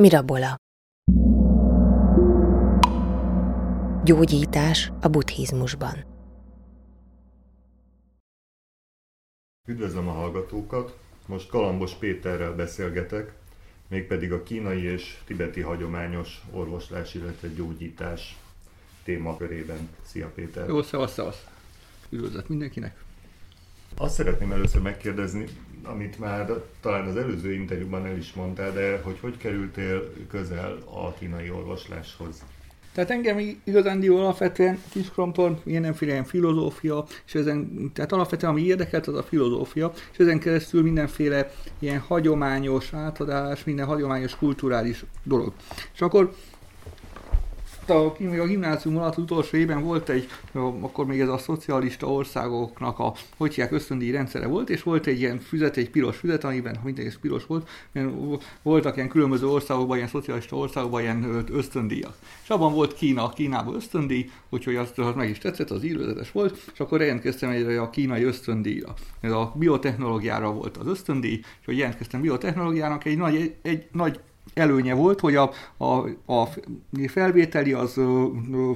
Mirabola Gyógyítás a buddhizmusban Üdvözlöm a hallgatókat! Most Kalambos Péterrel beszélgetek, mégpedig a kínai és tibeti hagyományos orvoslás, illetve gyógyítás témakörében. Szia Péter! Jó, szevasz, szevasz! Üdvözlet mindenkinek! Azt szeretném először megkérdezni, amit már talán az előző interjúban el is mondtál, de hogy hogy kerültél közel a kínai orvosláshoz? Tehát engem igazándiból alapvetően kiskoromtól mindenféle ilyen filozófia, és ezen, tehát alapvetően ami érdekelt, az a filozófia, és ezen keresztül mindenféle ilyen hagyományos átadás, minden hagyományos kulturális dolog. És akkor a, még a gimnázium alatt utolsó évben volt egy, akkor még ez a szocialista országoknak a, hogy hívják, ösztöndíj rendszere volt, és volt egy ilyen füzet, egy piros füzet, amiben minden ez piros volt, voltak ilyen különböző országokban, ilyen szocialista országokban ilyen ösztöndíjak. És abban volt Kína, Kínában ösztöndíj, úgyhogy azt, az meg is tetszett, az írőzetes volt, és akkor jelentkeztem egy a kínai ösztöndíjra. Ez a biotechnológiára volt az ösztöndíj, és hogy jelentkeztem biotechnológiának, egy nagy, egy, egy nagy előnye volt, hogy a, a, a felvételi az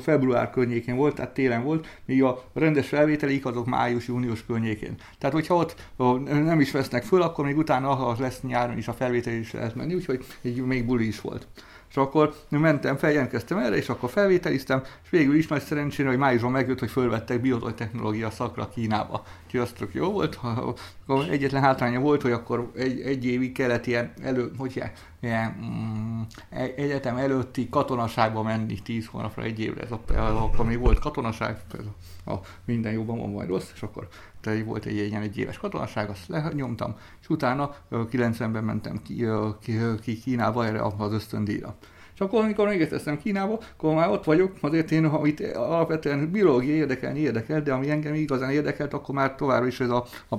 február környékén volt, tehát télen volt, míg a rendes felvételik azok május-június környékén. Tehát, hogyha ott nem is vesznek föl, akkor még utána az lesz nyáron is a felvétel is lehet menni, úgyhogy így még buli is volt. És akkor mentem, feljelentkeztem erre, és akkor felvételiztem, és végül is nagy szerencsére, hogy májusban megjött, hogy fölvettek biotechnológia szakra Kínába. Úgyhogy azt tök jó volt. Akkor egyetlen hátránya volt, hogy akkor egy, egy évig kellett ilyen elő, hogy ilyen, mm, egyetem előtti katonaságba menni 10 hónapra, egy évre. Ez a, akkor még volt katonaság, ez a, a minden jóban van majd rossz, és akkor te volt egy ilyen egy éves katonaság, azt lenyomtam, és utána 90-ben mentem ki, ki, ki Kínába erre az ösztöndíjra. És akkor, amikor megérkeztem Kínába, akkor már ott vagyok, azért én, amit alapvetően biológia érdekelni érdekel, de ami engem igazán érdekelt, akkor már továbbra is ez a, a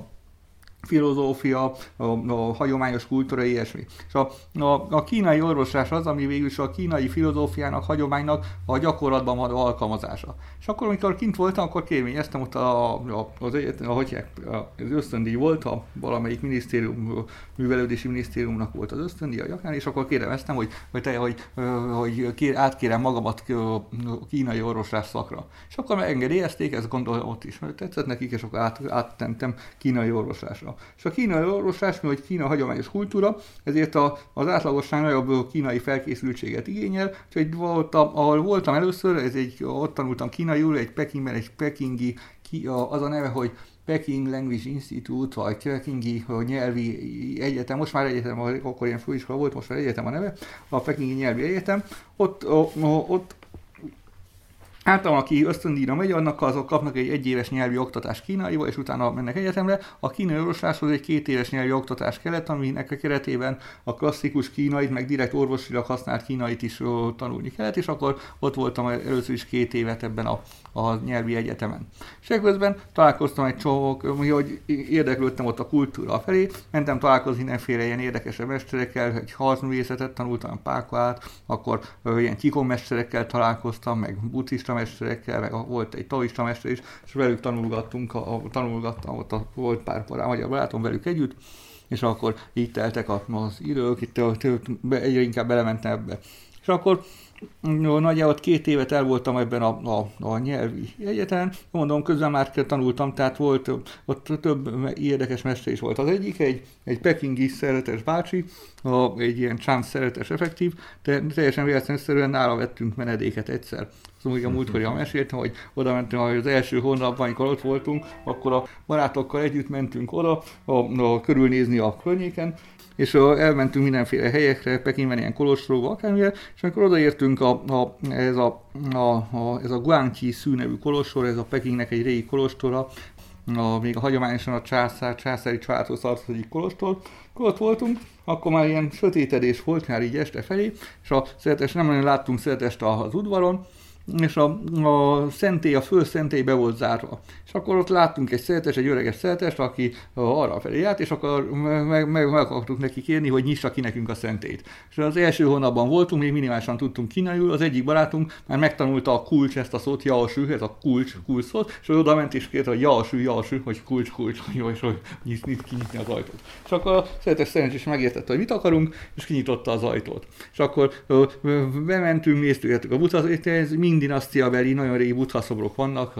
filozófia, a, a hagyományos kultúra, ilyesmi. És a, a, a kínai orvoslás az, ami végül is a kínai filozófiának, hagyománynak a gyakorlatban van alkalmazása. És akkor, amikor kint voltam, akkor kérvényeztem ott a, a, az, egyetem, ahogy az ösztöndíj volt, a valamelyik minisztérium, művelődési minisztériumnak volt az ösztöndíj a jakán, és akkor kéremeztem, hogy, hogy, te, hogy, hogy kér, átkérem magamat a kínai orvoslás szakra. És akkor megengedélyezték, ezt gondolom ott is, mert tetszett nekik, és akkor át, áttentem kínai orvoslásra. És a kínai orvoslás, hogy Kína hagyományos kultúra, ezért a, az átlagosság nagyobb kínai felkészültséget igényel, úgyhogy voltam, ahol voltam először, ez egy, ott tanultam kínaiul, egy Pekingben, egy pekingi, az a neve, hogy Peking Language Institute, vagy Pekingi nyelvi egyetem, most már egyetem, akkor ilyen főiskola volt, most már egyetem a neve, a Pekingi nyelvi egyetem, ott, ott Hát, aki ösztöndíjra megy, annak azok kapnak egy egyéves nyelvi oktatást kínaiba, és utána mennek egyetemre. A kínai orvosláshoz egy két éves nyelvi oktatás kellett, aminek a keretében a klasszikus kínait, meg direkt orvosilag használt kínait is tanulni kellett, és akkor ott voltam először is két évet ebben a, a nyelvi egyetemen. És ekközben találkoztam egy csomó, hogy érdeklődtem ott a kultúra felé, mentem találkozni mindenféle ilyen érdekes mesterekkel, egy harcművészetet tanultam pákát, akkor ilyen kikon mesterekkel találkoztam, meg buddhista mesterekkel, meg volt egy taoista mester is, és velük tanulgattunk, a, tanulgattam, ott a, volt pár parám, magyar barátom velük együtt, és akkor így teltek az idők, itt egyre inkább belementem ebbe. És akkor nagyjából két évet el voltam ebben a, a, a nyelvi egyetemen, mondom, közben már tanultam, tehát volt, ott több érdekes mester is volt. Az egyik egy, egy pekingi szeretes bácsi, a, egy ilyen chance szeretes effektív, de teljesen véletlenszerűen nála vettünk menedéket egyszer. Szóval a múltkor meséltem, hogy oda mentünk, az első hónapban, amikor ott voltunk, akkor a barátokkal együtt mentünk oda, a, a, körülnézni a környéken, és elmentünk mindenféle helyekre, Pekingben ilyen kolostróba, akármilyen, és amikor odaértünk a, a, ez, a, a, a, ez a Guangqi szű nevű kolostor, ez a Pekingnek egy régi kolostora, a, még a hagyományosan a császár, császári családhoz tartozik kolostor, akkor ott voltunk, akkor már ilyen sötétedés volt, már így este felé, és a szeretes, nem nagyon láttunk szeretest az udvaron, és a, a szentély, a fő szentély be volt zárva. És akkor ott láttunk egy szeltes, egy öreges szeltest, aki arra felé járt, és akkor meg, meg, meg akartuk neki kérni, hogy nyissa ki nekünk a szentét. És az első hónapban voltunk, még minimálisan tudtunk kínálni, az egyik barátunk már megtanulta a kulcs ezt a szót, jaosű, ez a kulcs, kulcs szót, és oda ment és kérte, hogy jaosű, jaosű, hogy kulcs, kulcs, jó, és hogy nyitni, kinyitni az ajtót. És akkor a szeltes szerencsés megértette, hogy mit akarunk, és kinyitotta az ajtót. És akkor bementünk, néztük a buta, ez mind beli, nagyon régi buddha szobrok vannak,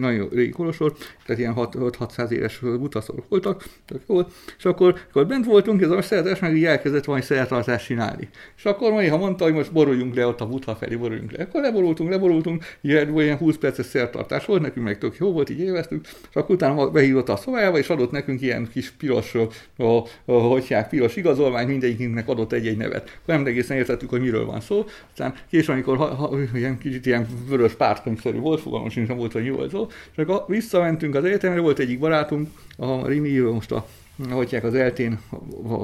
nagyon régi kolosor, tehát ilyen 600 éves buddha szobrok voltak, tök jó. És akkor, akkor bent voltunk, ez a szeretes meg így elkezdett valami szertartást csinálni. És akkor ha mondta, hogy most boruljunk le ott a buddha felé, boruljunk le. Akkor leborultunk, leborultunk, ilyen, ilyen 20 perces szertartás volt, nekünk meg tök jó volt, így élveztük, és akkor utána behívott a szobájába, és adott nekünk ilyen kis piros, a, a, piros igazolvány, mindegyiknek adott egy-egy nevet. Nem egészen értettük, hogy miről van szó. Aztán később, amikor ha, ha, ilyen kicsit ilyen vörös pártkönyvszerű volt, fogalmam sincs, volt, hogy mi volt szó, és akkor visszamentünk az egyetemre, volt egyik barátunk, a Rimi, most a hogy az eltén,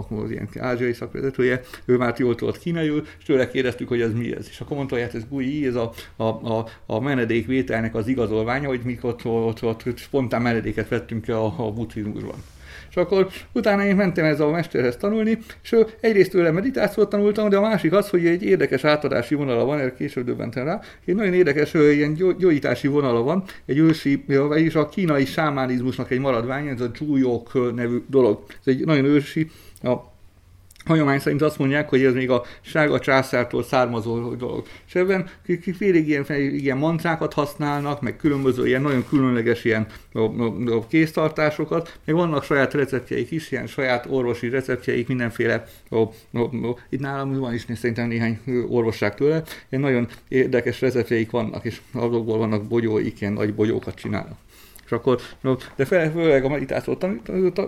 az ilyen ázsiai szakvezetője, ő már jól tudott kínaiul, és tőle kérdeztük, hogy ez mi ez. És akkor mondta, hogy hát ez GUI, ez a, a, a, a menedékvételnek az igazolványa, hogy mi ott, ott, ott, ott spontán menedéket vettünk a, a buddhizmusban. És akkor utána én mentem ez a mesterhez tanulni, és egyrészt tőle meditációt tanultam, de a másik az, hogy egy érdekes átadási vonala van, erre később döbbentem rá, egy nagyon érdekes ilyen gyógyítási vonala van, egy ősi, vagyis a kínai sámánizmusnak egy maradvány, ez a Zsújók nevű dolog. Ez egy nagyon ősi, a hagyomány szerint azt mondják, hogy ez még a sárga császártól származó dolog. És ebben félig ilyen, ilyen mantrákat használnak, meg különböző ilyen nagyon különleges ilyen a, a, kéztartásokat, meg vannak saját receptjeik is, ilyen saját orvosi receptjeik, mindenféle, itt nálam van is szerintem néhány orvosság tőle, ilyen nagyon érdekes receptjeik vannak, és azokból vannak bogyóik, ilyen nagy bogyókat csinálnak. És akkor, de főleg a meditációt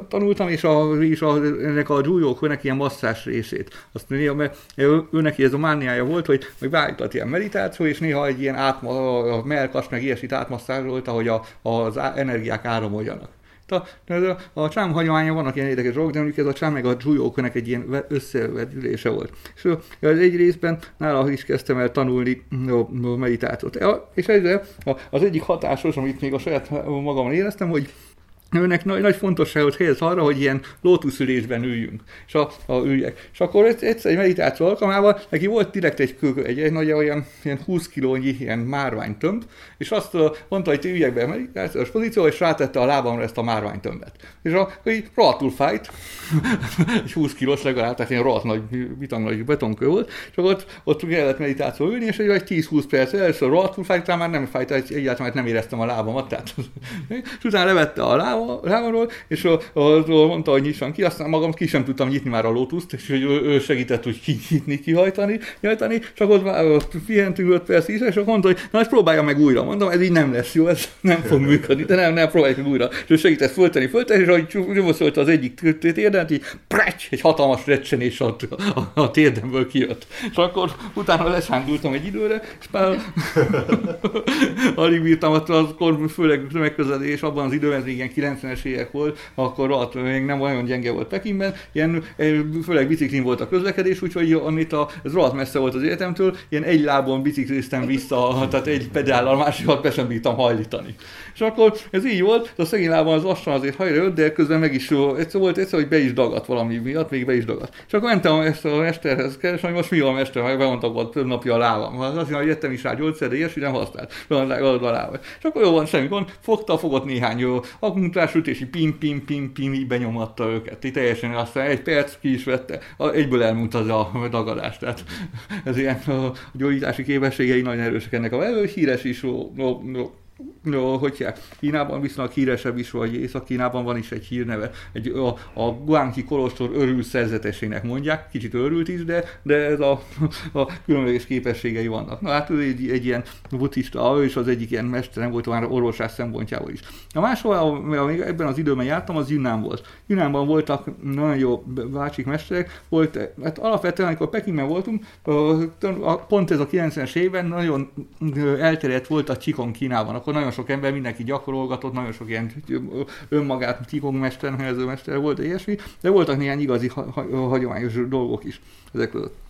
tanultam, és, a, és a, ennek a Giulio ilyen masszás részét. Azt néha, mert ő, ő, neki ez a mániája volt, hogy meg beállított ilyen meditáció, és néha egy ilyen átma, a melkas, meg ilyesmit átmasszázsolta, hogy a, az energiák áramoljanak. A, a, a csám hagyománya vannak ilyen érdekes dolgok, de mondjuk ez a csám meg a dzsújókönek egy ilyen összevetülése volt. És az egy részben nála is kezdtem el tanulni a meditációt. És ezzel az egyik hatásos, amit még a saját magamon éreztem, hogy őnek nagy, nagy fontosságot helyez arra, hogy ilyen lótuszülésben üljünk, és a, a üljek. És akkor egyszer egy meditáció alkalmával neki volt direkt egy, egy, egy nagy olyan ilyen 20 kilónyi ilyen márványtömb, és azt mondta, hogy üljek be a meditációs pozícióba, és rátette a lábamra ezt a márványtömbet. És akkor így rohadtul fájt, egy 20 kilós legalább, tehát ilyen rohadt nagy, bitang nagy betonkő volt, és akkor ott, ott kellett meditáció ülni, és egy, egy 10-20 perc először rohadtul fájt, már nem fájt, egyáltalán nem éreztem a lábamat, tehát, és utána levette a lábam, lábamról, és a, a, a, mondta, hogy nyissan ki, aztán magam ki sem tudtam nyitni már a lótuszt, és hogy ő, segített, hogy kinyitni, kihajtani, nyajtani, csak ott, ott pihentünk 5 perc is, és akkor mondta, hogy na, ezt próbálja meg újra. Mondom, ez így nem lesz jó, ez nem fog működni, de nem, nem, próbáljuk meg újra. És ő segített föltenni, föltenni, és ahogy nyomoszolt az egyik térdet, így precs, egy hatalmas recsenés a, a, a térdemből kijött. És akkor utána lesándultam egy időre, és már alig bírtam, akkor főleg tömegközelés abban az időben, ez igen 90-es évek volt, akkor ott még nem olyan gyenge volt Pekingben, ilyen, eh, főleg biciklin volt a közlekedés, úgyhogy amit a, ez rohadt messze volt az életemtől, ilyen egy lábon bicikliztem vissza, tehát egy pedállal másikat be sem bírtam hajlítani. És akkor ez így volt, a szegény lábon az lassan azért hajra jött, de közben meg is egyszer volt egyszer, hogy be is dagadt valami miatt, még be is dagadt. És akkor mentem ezt a mesterhez keresni, hogy most mi a mester, meg bemondtak volt több napja a lábam. Azt mondja, hogy jöttem is rá gyógyszer, de ilyesmi nem használt. a lábam. És akkor jó van, semmi gond, fogta, fogott néhány jó, akunkrássütési pim, pim, pim, pim, így benyomatta őket. Itt teljesen aztán egy perc ki is vette, egyből elmúlt az a dagadás. Tehát ez ilyen a gyógyítási képességei nagyon erősek ennek a híres is, ó, ó, No, hogy Kínában viszonylag híresebb is, vagy Észak-Kínában van is egy hírneve. Egy, a, a Guangqi Kolostor örül szerzetesének mondják, kicsit örült is, de, de ez a, a különleges képességei vannak. Na hát ő egy, egy ilyen buddhista, ő is az egyik ilyen mesterem volt már orvosás szempontjából is. A máshol, még ebben az időben jártam, az Yunnan volt. Yunnanban voltak nagyon jó bácsik mesterek, volt, hát alapvetően, amikor Pekingben voltunk, pont ez a 90-es évben nagyon elterjedt volt a Qigong Kínában akkor nagyon sok ember, mindenki gyakorolgatott, nagyon sok ilyen önmagát tikongmester, helyezőmester volt, ilyesmi, de voltak néhány igazi ha- hagyományos dolgok is ezek között.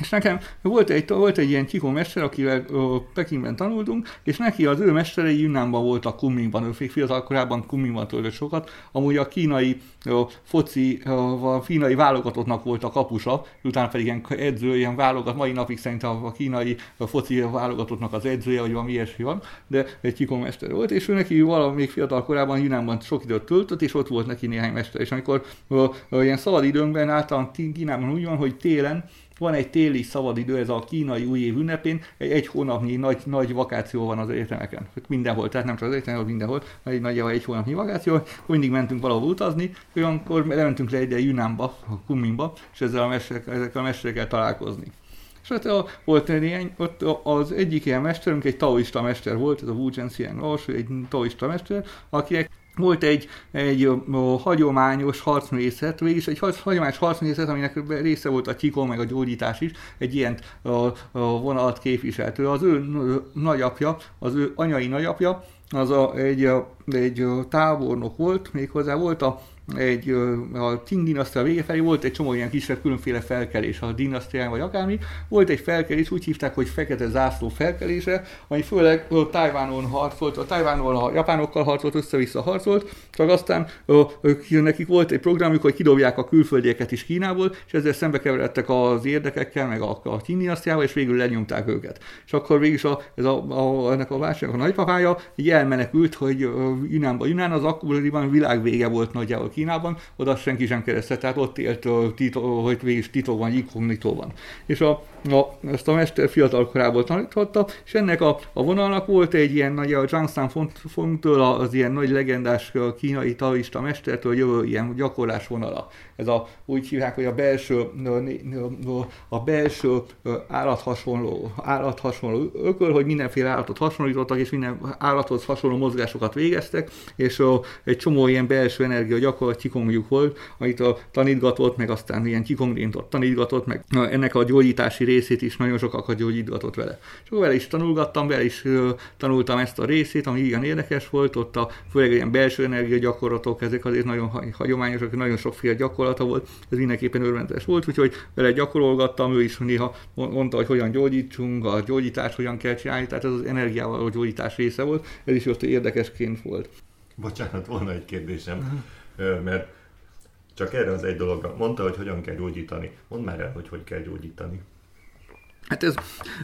És nekem volt egy, volt egy ilyen Kiko mester, akivel ö, Pekingben tanultunk, és neki az ő mesterei Yunnanban voltak Kunmingban, ő fiatal korában Kunmingban töltött sokat, amúgy a kínai ö, foci, ö, a kínai válogatottnak volt a kapusa, utána pedig ilyen edző, ilyen válogat, mai napig szerintem a kínai a foci válogatottnak az edzője, vagy valami ilyesmi van, de egy Kiko mester volt, és ő neki valami még fiatal korában Yunnanban sok időt töltött, és ott volt neki néhány mester, és amikor ö, ö, ilyen szabad időnkben általán Kínában úgy van, hogy télen van egy téli szabadidő, ez a kínai új év ünnepén, egy, egy hónapnyi nagy, nagy vakáció van az egyetemeken. Mindenhol, tehát nem csak az egyetemen, mindenhol, egy nagyjából egy hónapnyi vakáció, mindig mentünk valahol utazni, olyankor lementünk le egy Yunanba, a Kunmingba, és ezzel a mesterek, ezekkel a mesterekkel találkozni. És hát a, volt néhány, ott az egyik ilyen mesterünk egy taoista mester volt, ez a Wu Zhenxiang egy taoista mester, akinek volt egy, egy a, hagyományos harcművészet, végülis egy hagyományos harcművészet, aminek része volt a csikó, meg a gyógyítás is, egy ilyen a, a vonalat képviseltő. Az ő nagyapja, az ő anyai nagyapja, az a, egy, egy tábornok volt, méghozzá volt a egy, a Qing dinasztia vége felé volt egy csomó ilyen kisebb különféle felkelés a dinasztián vagy akármi. Volt egy felkelés, úgy hívták, hogy fekete zászló felkelése, ami főleg a Tajvánon harcolt, a Tajvánon a japánokkal harcolt, össze-vissza harcolt, csak aztán ők, nekik volt egy programjuk, hogy kidobják a külföldieket is Kínából, és ezzel szembe keveredtek az érdekekkel, meg a, a Qing dinasztiával, és végül lenyomták őket. És akkor végül is a, ez a, a, ennek a válságnak a nagypapája így hogy Yunánba. Yunán az akkoriban világvége volt nagyjából Kínában, oda senki sem keresztett, tehát ott élt, tito, hogy végig titokban, inkognitóban. És a, a, ezt a mester fiatal korából tanította, és ennek a, a vonalnak volt egy ilyen nagy, a Zhangsan Fongtől az ilyen nagy legendás kínai taoista mestertől jövő ilyen gyakorlás vonala. Ez a, úgy hívják, hogy a belső, a belső állathasonló, állathasonló ököl, hogy mindenféle állatot hasonlítottak, és minden állathoz hasonló mozgásokat végeztek, és egy csomó ilyen belső energia gyakorlat kikongjuk volt, amit a tanítgatott, meg aztán ilyen kikongrintot tanítgatott, meg ennek a gyógyítási részét is nagyon sokakat gyógyítgatott vele. És akkor vele is tanulgattam, vele is tanultam ezt a részét, ami igen érdekes volt, ott a főleg ilyen belső energia gyakorlatok, ezek azért nagyon hagyományosak, nagyon sokféle gyakorlata volt, ez mindenképpen örvendetes volt, úgyhogy vele gyakorolgattam, ő is néha mondta, hogy hogyan gyógyítsunk, a gyógyítást hogyan kell csinálni, tehát ez az energiával a gyógyítás része volt, ez is ott érdekesként volt. Bocsánat, volna egy kérdésem, mert csak erre az egy dologra. Mondta, hogy hogyan kell gyógyítani. Mondd már el, hogy hogy kell gyógyítani. Hát ez,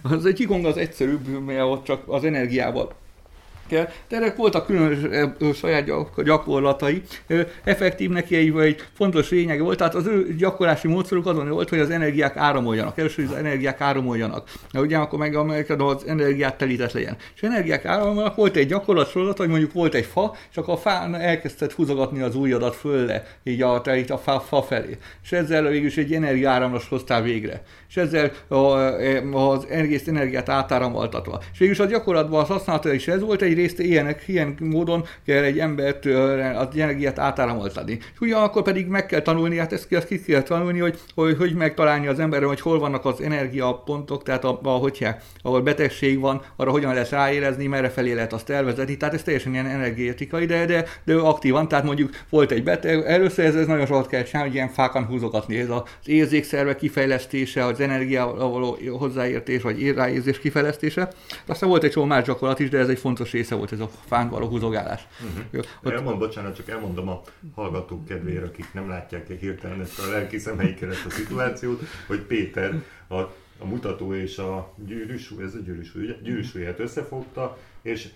az egy Qigong az egyszerűbb, mert ott csak az energiával kell. De ennek voltak különös saját gyakorlatai. Effektív neki egy, egy fontos lényege volt, tehát az ő gyakorlási módszerük azon volt, hogy az energiák áramoljanak. Először az energiák áramoljanak. Ugye akkor meg az energiát telített legyen. És energiák áramolnak, volt egy gyakorlat sorozat, hogy mondjuk volt egy fa, akkor a fán elkezdett húzogatni az ujjadat fölle, így a, így a fa, fa felé. És ezzel végül is egy energiáramlás hoztál végre. És ezzel az egész energiát átáramoltatva. És végül is a gyakorlatban az használata is ez volt, egy részt ilyenek, ilyen módon kell egy embert az energiát átáramoltatni. És ugyanakkor pedig meg kell tanulni, hát ezt, ezt ki kell tanulni, hogy, hogy, hogy megtalálni az emberre, hogy hol vannak az energiapontok, tehát a, a, hogy ahol betegség van, arra hogyan lehet ráérezni, merre felé lehet azt elvezetni. Tehát ez teljesen ilyen energetikai, de, de, de aktívan, tehát mondjuk volt egy beteg, először ez, ez nagyon sokat kell csinálni, hogy ilyen fákan húzogatni, ez az érzékszerve kifejlesztése, az energiával való hozzáértés, vagy ráérzés kifejlesztése. Aztán volt egy csomó más gyakorlat is, de ez egy fontos része volt ez a fán való húzogálás. Uh-huh. Ott... Elmond, bocsánat, csak elmondom a hallgatók kedvére, akik nem látják hirtelen ezt a lelki szemeikkel ezt a szituációt, hogy Péter a, a mutató és a gyűrűs, ez a gyűrűs, gyűrűsúlyát összefogta, és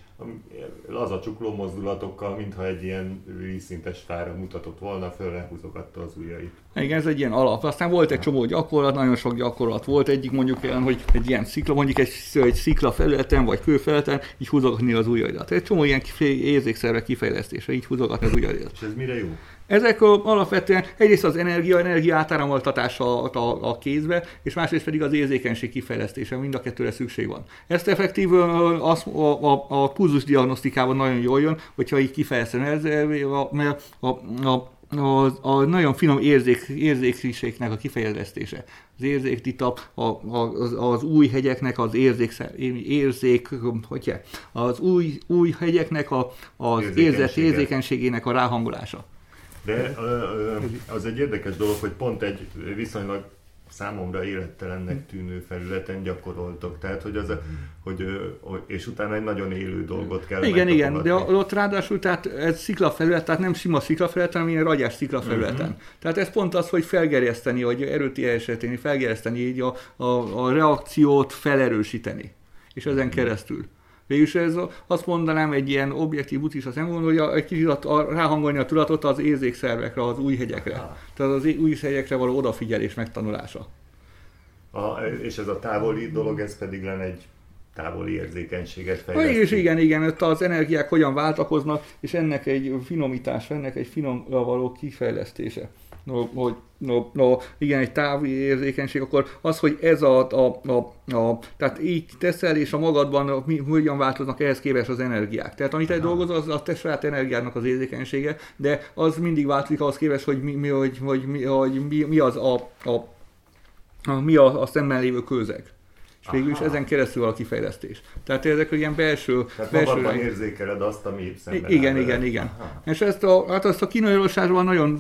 laza csukló mozdulatokkal, mintha egy ilyen vízszintes fára mutatott volna, föl lehúzogatta az ujjait. Igen, ez egy ilyen alap. Aztán volt egy csomó gyakorlat, nagyon sok gyakorlat volt. Egyik mondjuk olyan, hogy egy ilyen szikla, mondjuk egy, egy szikla felületen, vagy kőfelületen, így húzogatni az ujjaidat. Egy csomó ilyen érzékszerve kifejlesztése, így húzogatni az ujjaidat. És ez mire jó? Ezek alapvetően egyrészt az energia, energia átáramoltatása a, a, kézbe, és másrészt pedig az érzékenység kifejlesztése, mind a kettőre szükség van. Ezt effektív az, a, a, a pulzus diagnosztikában nagyon jól jön, hogyha így kifejezem, mert a, a, a a, a nagyon finom érzék, érzékliségnek a kifejeztése. Az érzéktita, a, a, az, az új hegyeknek az érzék, érzék hogy az új, új hegyeknek a, az érzet érzékenységének a ráhangolása. De az egy érdekes dolog, hogy pont egy viszonylag számomra élettelennek tűnő felületen gyakoroltok. Tehát, hogy az, a, hogy, és utána egy nagyon élő dolgot kell Igen, igen, de ott ráadásul tehát ez sziklafelület, tehát nem sima sziklafelület, hanem ilyen ragyás sziklafelületen. Uh-huh. Tehát ez pont az, hogy felgerjeszteni, vagy erőti esetén felgerjeszteni így a, a, a reakciót felerősíteni. És ezen uh-huh. keresztül. Végülis ez azt mondanám egy ilyen objektív buddhista szempontból, egy kicsit ráhangolni a tudatot az érzékszervekre, az új hegyekre. Tehát az új hegyekre való odafigyelés megtanulása. A, és ez a távoli dolog, ez pedig lenne egy távoli érzékenységet fejleszteni. És igen, igen, ott az energiák hogyan váltakoznak, és ennek egy finomítása, ennek egy finomra való kifejlesztése no, hogy no, no, igen, egy távi érzékenység, akkor az, hogy ez a, a, a, a tehát így teszel, és a magadban mi, hogyan változnak ehhez képest az energiák. Tehát amit egy dolgozol, az a te saját energiának az érzékenysége, de az mindig változik ahhoz képest, hogy mi, mi, hogy, hogy, mi, hogy mi, mi az a, a, a, mi a, a szemben lévő közeg és végül is ezen keresztül a kifejlesztés. Tehát ezek ilyen belső... Tehát belső magadban érzékeled azt, ami szemben Igen, igen, igen. Aha. És ezt a, hát azt a kínai orvosásban nagyon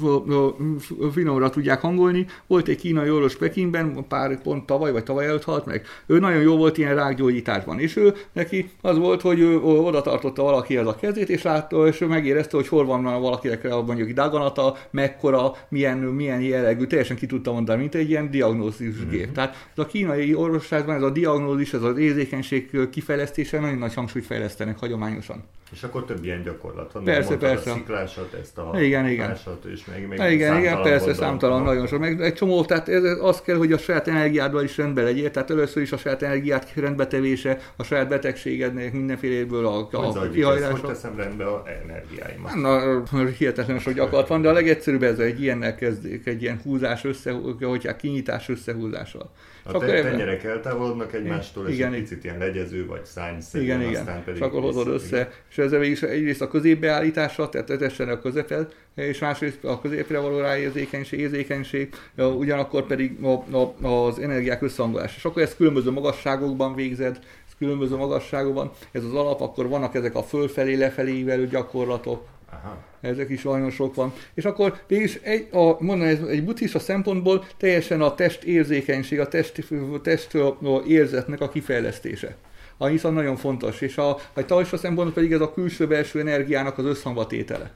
finomra tudják hangolni. Volt egy kínai orvos Pekingben, pár pont tavaly vagy tavaly előtt halt meg. Ő nagyon jó volt ilyen rákgyógyításban, és ő neki az volt, hogy ő oda tartotta valakihez a kezét, és látta, és ő megérezte, hogy hol van valakinek mondjuk daganata, mekkora, milyen, milyen jellegű, teljesen ki tudta mondani, mint egy ilyen diagnózis gép. Mm-hmm. Tehát ez a kínai orvosságban ez a diagnózis, ez az érzékenység kifejlesztése nagyon nagy hangsúlyt fejlesztenek hagyományosan. És akkor több ilyen gyakorlat van. Persze, persze. A sziklásat, ezt a igen, igen. és meg, meg igen, igen, persze, számtalan, nagyon sok. Meg egy csomó, tehát ez, az kell, hogy a saját energiádval is rendbe legyél, tehát először is a saját energiát rendbetevése, a saját betegségednek mindenféléből a, a, a kihajlása. Hogy teszem rendbe a energiáimat? Na, hihetetlen sok gyakorlat van, de a legegyszerűbb ez egy ilyennel kezdik, egy ilyen húzás össze, hogy kinyitás összehúzással. A te, tenyerek eltávolodnak egymástól, és igen, egy picit ilyen legyező vagy szányszerű, igen, igen. aztán pedig... És akkor hozod össze, igen. és ezzel is egyrészt a középbeállítása, tehát tetessen a közepet, és másrészt a középre való ráérzékenység, érzékenység, ugyanakkor pedig a, a, az energiák összehangolása. És akkor ezt különböző magasságokban végzed, különböző magasságokban, ez az alap, akkor vannak ezek a fölfelé, lefelé gyakorlatok, Aha. Ezek is nagyon sok van. És akkor mégis egy, a, mondom, ez egy buddhista szempontból teljesen a test érzékenység, a test, test a érzetnek a kifejlesztése ami viszont nagyon fontos, és a, a taoista szempontból pedig ez a külső-belső energiának az összhangba tétele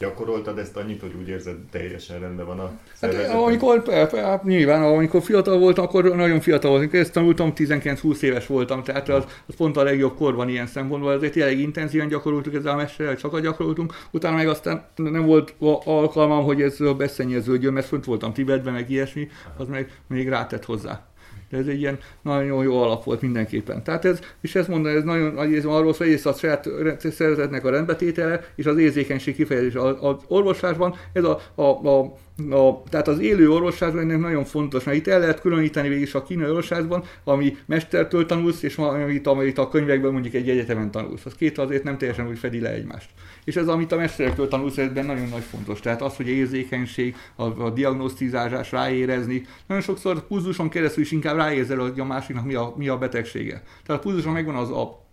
gyakoroltad ezt annyit, hogy úgy érzed, teljesen rendben van a Hát, amikor, hát, nyilván, amikor fiatal voltam, akkor nagyon fiatal voltam. Ezt tanultam, 19-20 éves voltam, tehát az, az pont a legjobb korban ilyen szempontból. Azért tényleg intenzíven gyakoroltuk ezzel a mesterrel, csak gyakoroltunk. Utána meg aztán nem volt alkalmam, hogy ez beszennyeződjön, mert fönt voltam Tibetben, meg ilyesmi, az meg még rátett hozzá de ez egy ilyen nagyon jó alap volt mindenképpen. Tehát ez, és ezt mondom, ez nagyon ez arról szól, hogy a saját szervezetnek a rendbetétele és az érzékenység kifejezés. Az orvoslásban ez a, a, a a, tehát az élő orvosságban ennek nagyon fontos, mert itt el lehet különíteni végig a kínai orvosságban, ami mestertől tanulsz, és amit, amit a könyvekben mondjuk egy egyetemen tanulsz. Az két azért nem teljesen úgy fedi le egymást. És ez, amit a mesterektől tanulsz, ebben nagyon nagy fontos. Tehát az, hogy érzékenység, a, a diagnosztizálás, ráérezni. Nagyon sokszor pulzuson keresztül is inkább ráérzel, hogy a másiknak mi a, mi a betegsége. Tehát a pulzuson megvan az a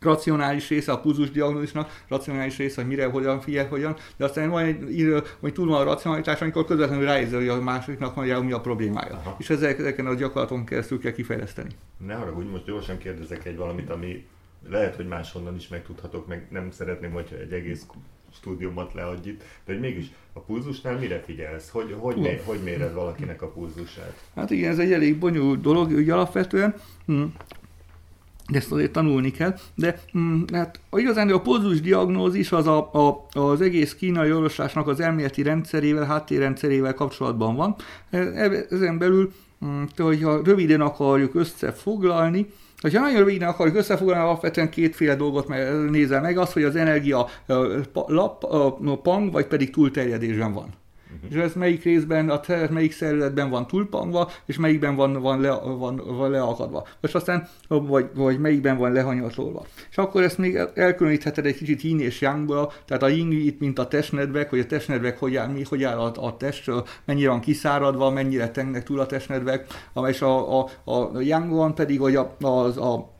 racionális része a pulzus diagnózisnak, racionális része, hogy mire, hogyan figyel, hogyan, de aztán van egy hogy túl van a racionalitás, amikor közvetlenül ráérzel, hogy a másiknak van, mi a problémája. Aha. És ezek, ezeken a gyakorlaton keresztül kell kifejleszteni. Ne haragudj, most gyorsan kérdezek egy valamit, ami lehet, hogy máshonnan is megtudhatok, meg nem szeretném, hogyha egy egész stúdiumot leadj itt, de hogy mégis a pulzusnál mire figyelsz? Hogy, hogy, mér, hogy méred valakinek a pulzusát? Hát igen, ez egy elég bonyolult dolog, úgy alapvetően. Hm de ezt azért tanulni kell, de mm, hát igazán a pulzus diagnózis az a, a, az egész kínai orvoslásnak az elméleti rendszerével, háttérrendszerével kapcsolatban van. E, e, ezen belül, mm, hogyha röviden akarjuk összefoglalni, ha nagyon röviden akarjuk összefoglalni, alapvetően kétféle dolgot nézel meg, az, hogy az energia lap, pang, vagy pedig túlterjedésben van. Uh-huh. És ez melyik részben, a teret melyik szervezetben van túlpangva, és melyikben van, van, le, van, van leakadva. Vagy aztán, vagy, vagy melyikben van lehanyatolva. És akkor ezt még elkülönítheted egy kicsit yin és yangból, tehát a yin itt, mint a testnedvek, hogy a testnedvek hogy áll, mi, hogy áll a, a test, mennyire van kiszáradva, mennyire tengnek túl a testnedvek, és a, a, a yang pedig, hogy a, az, a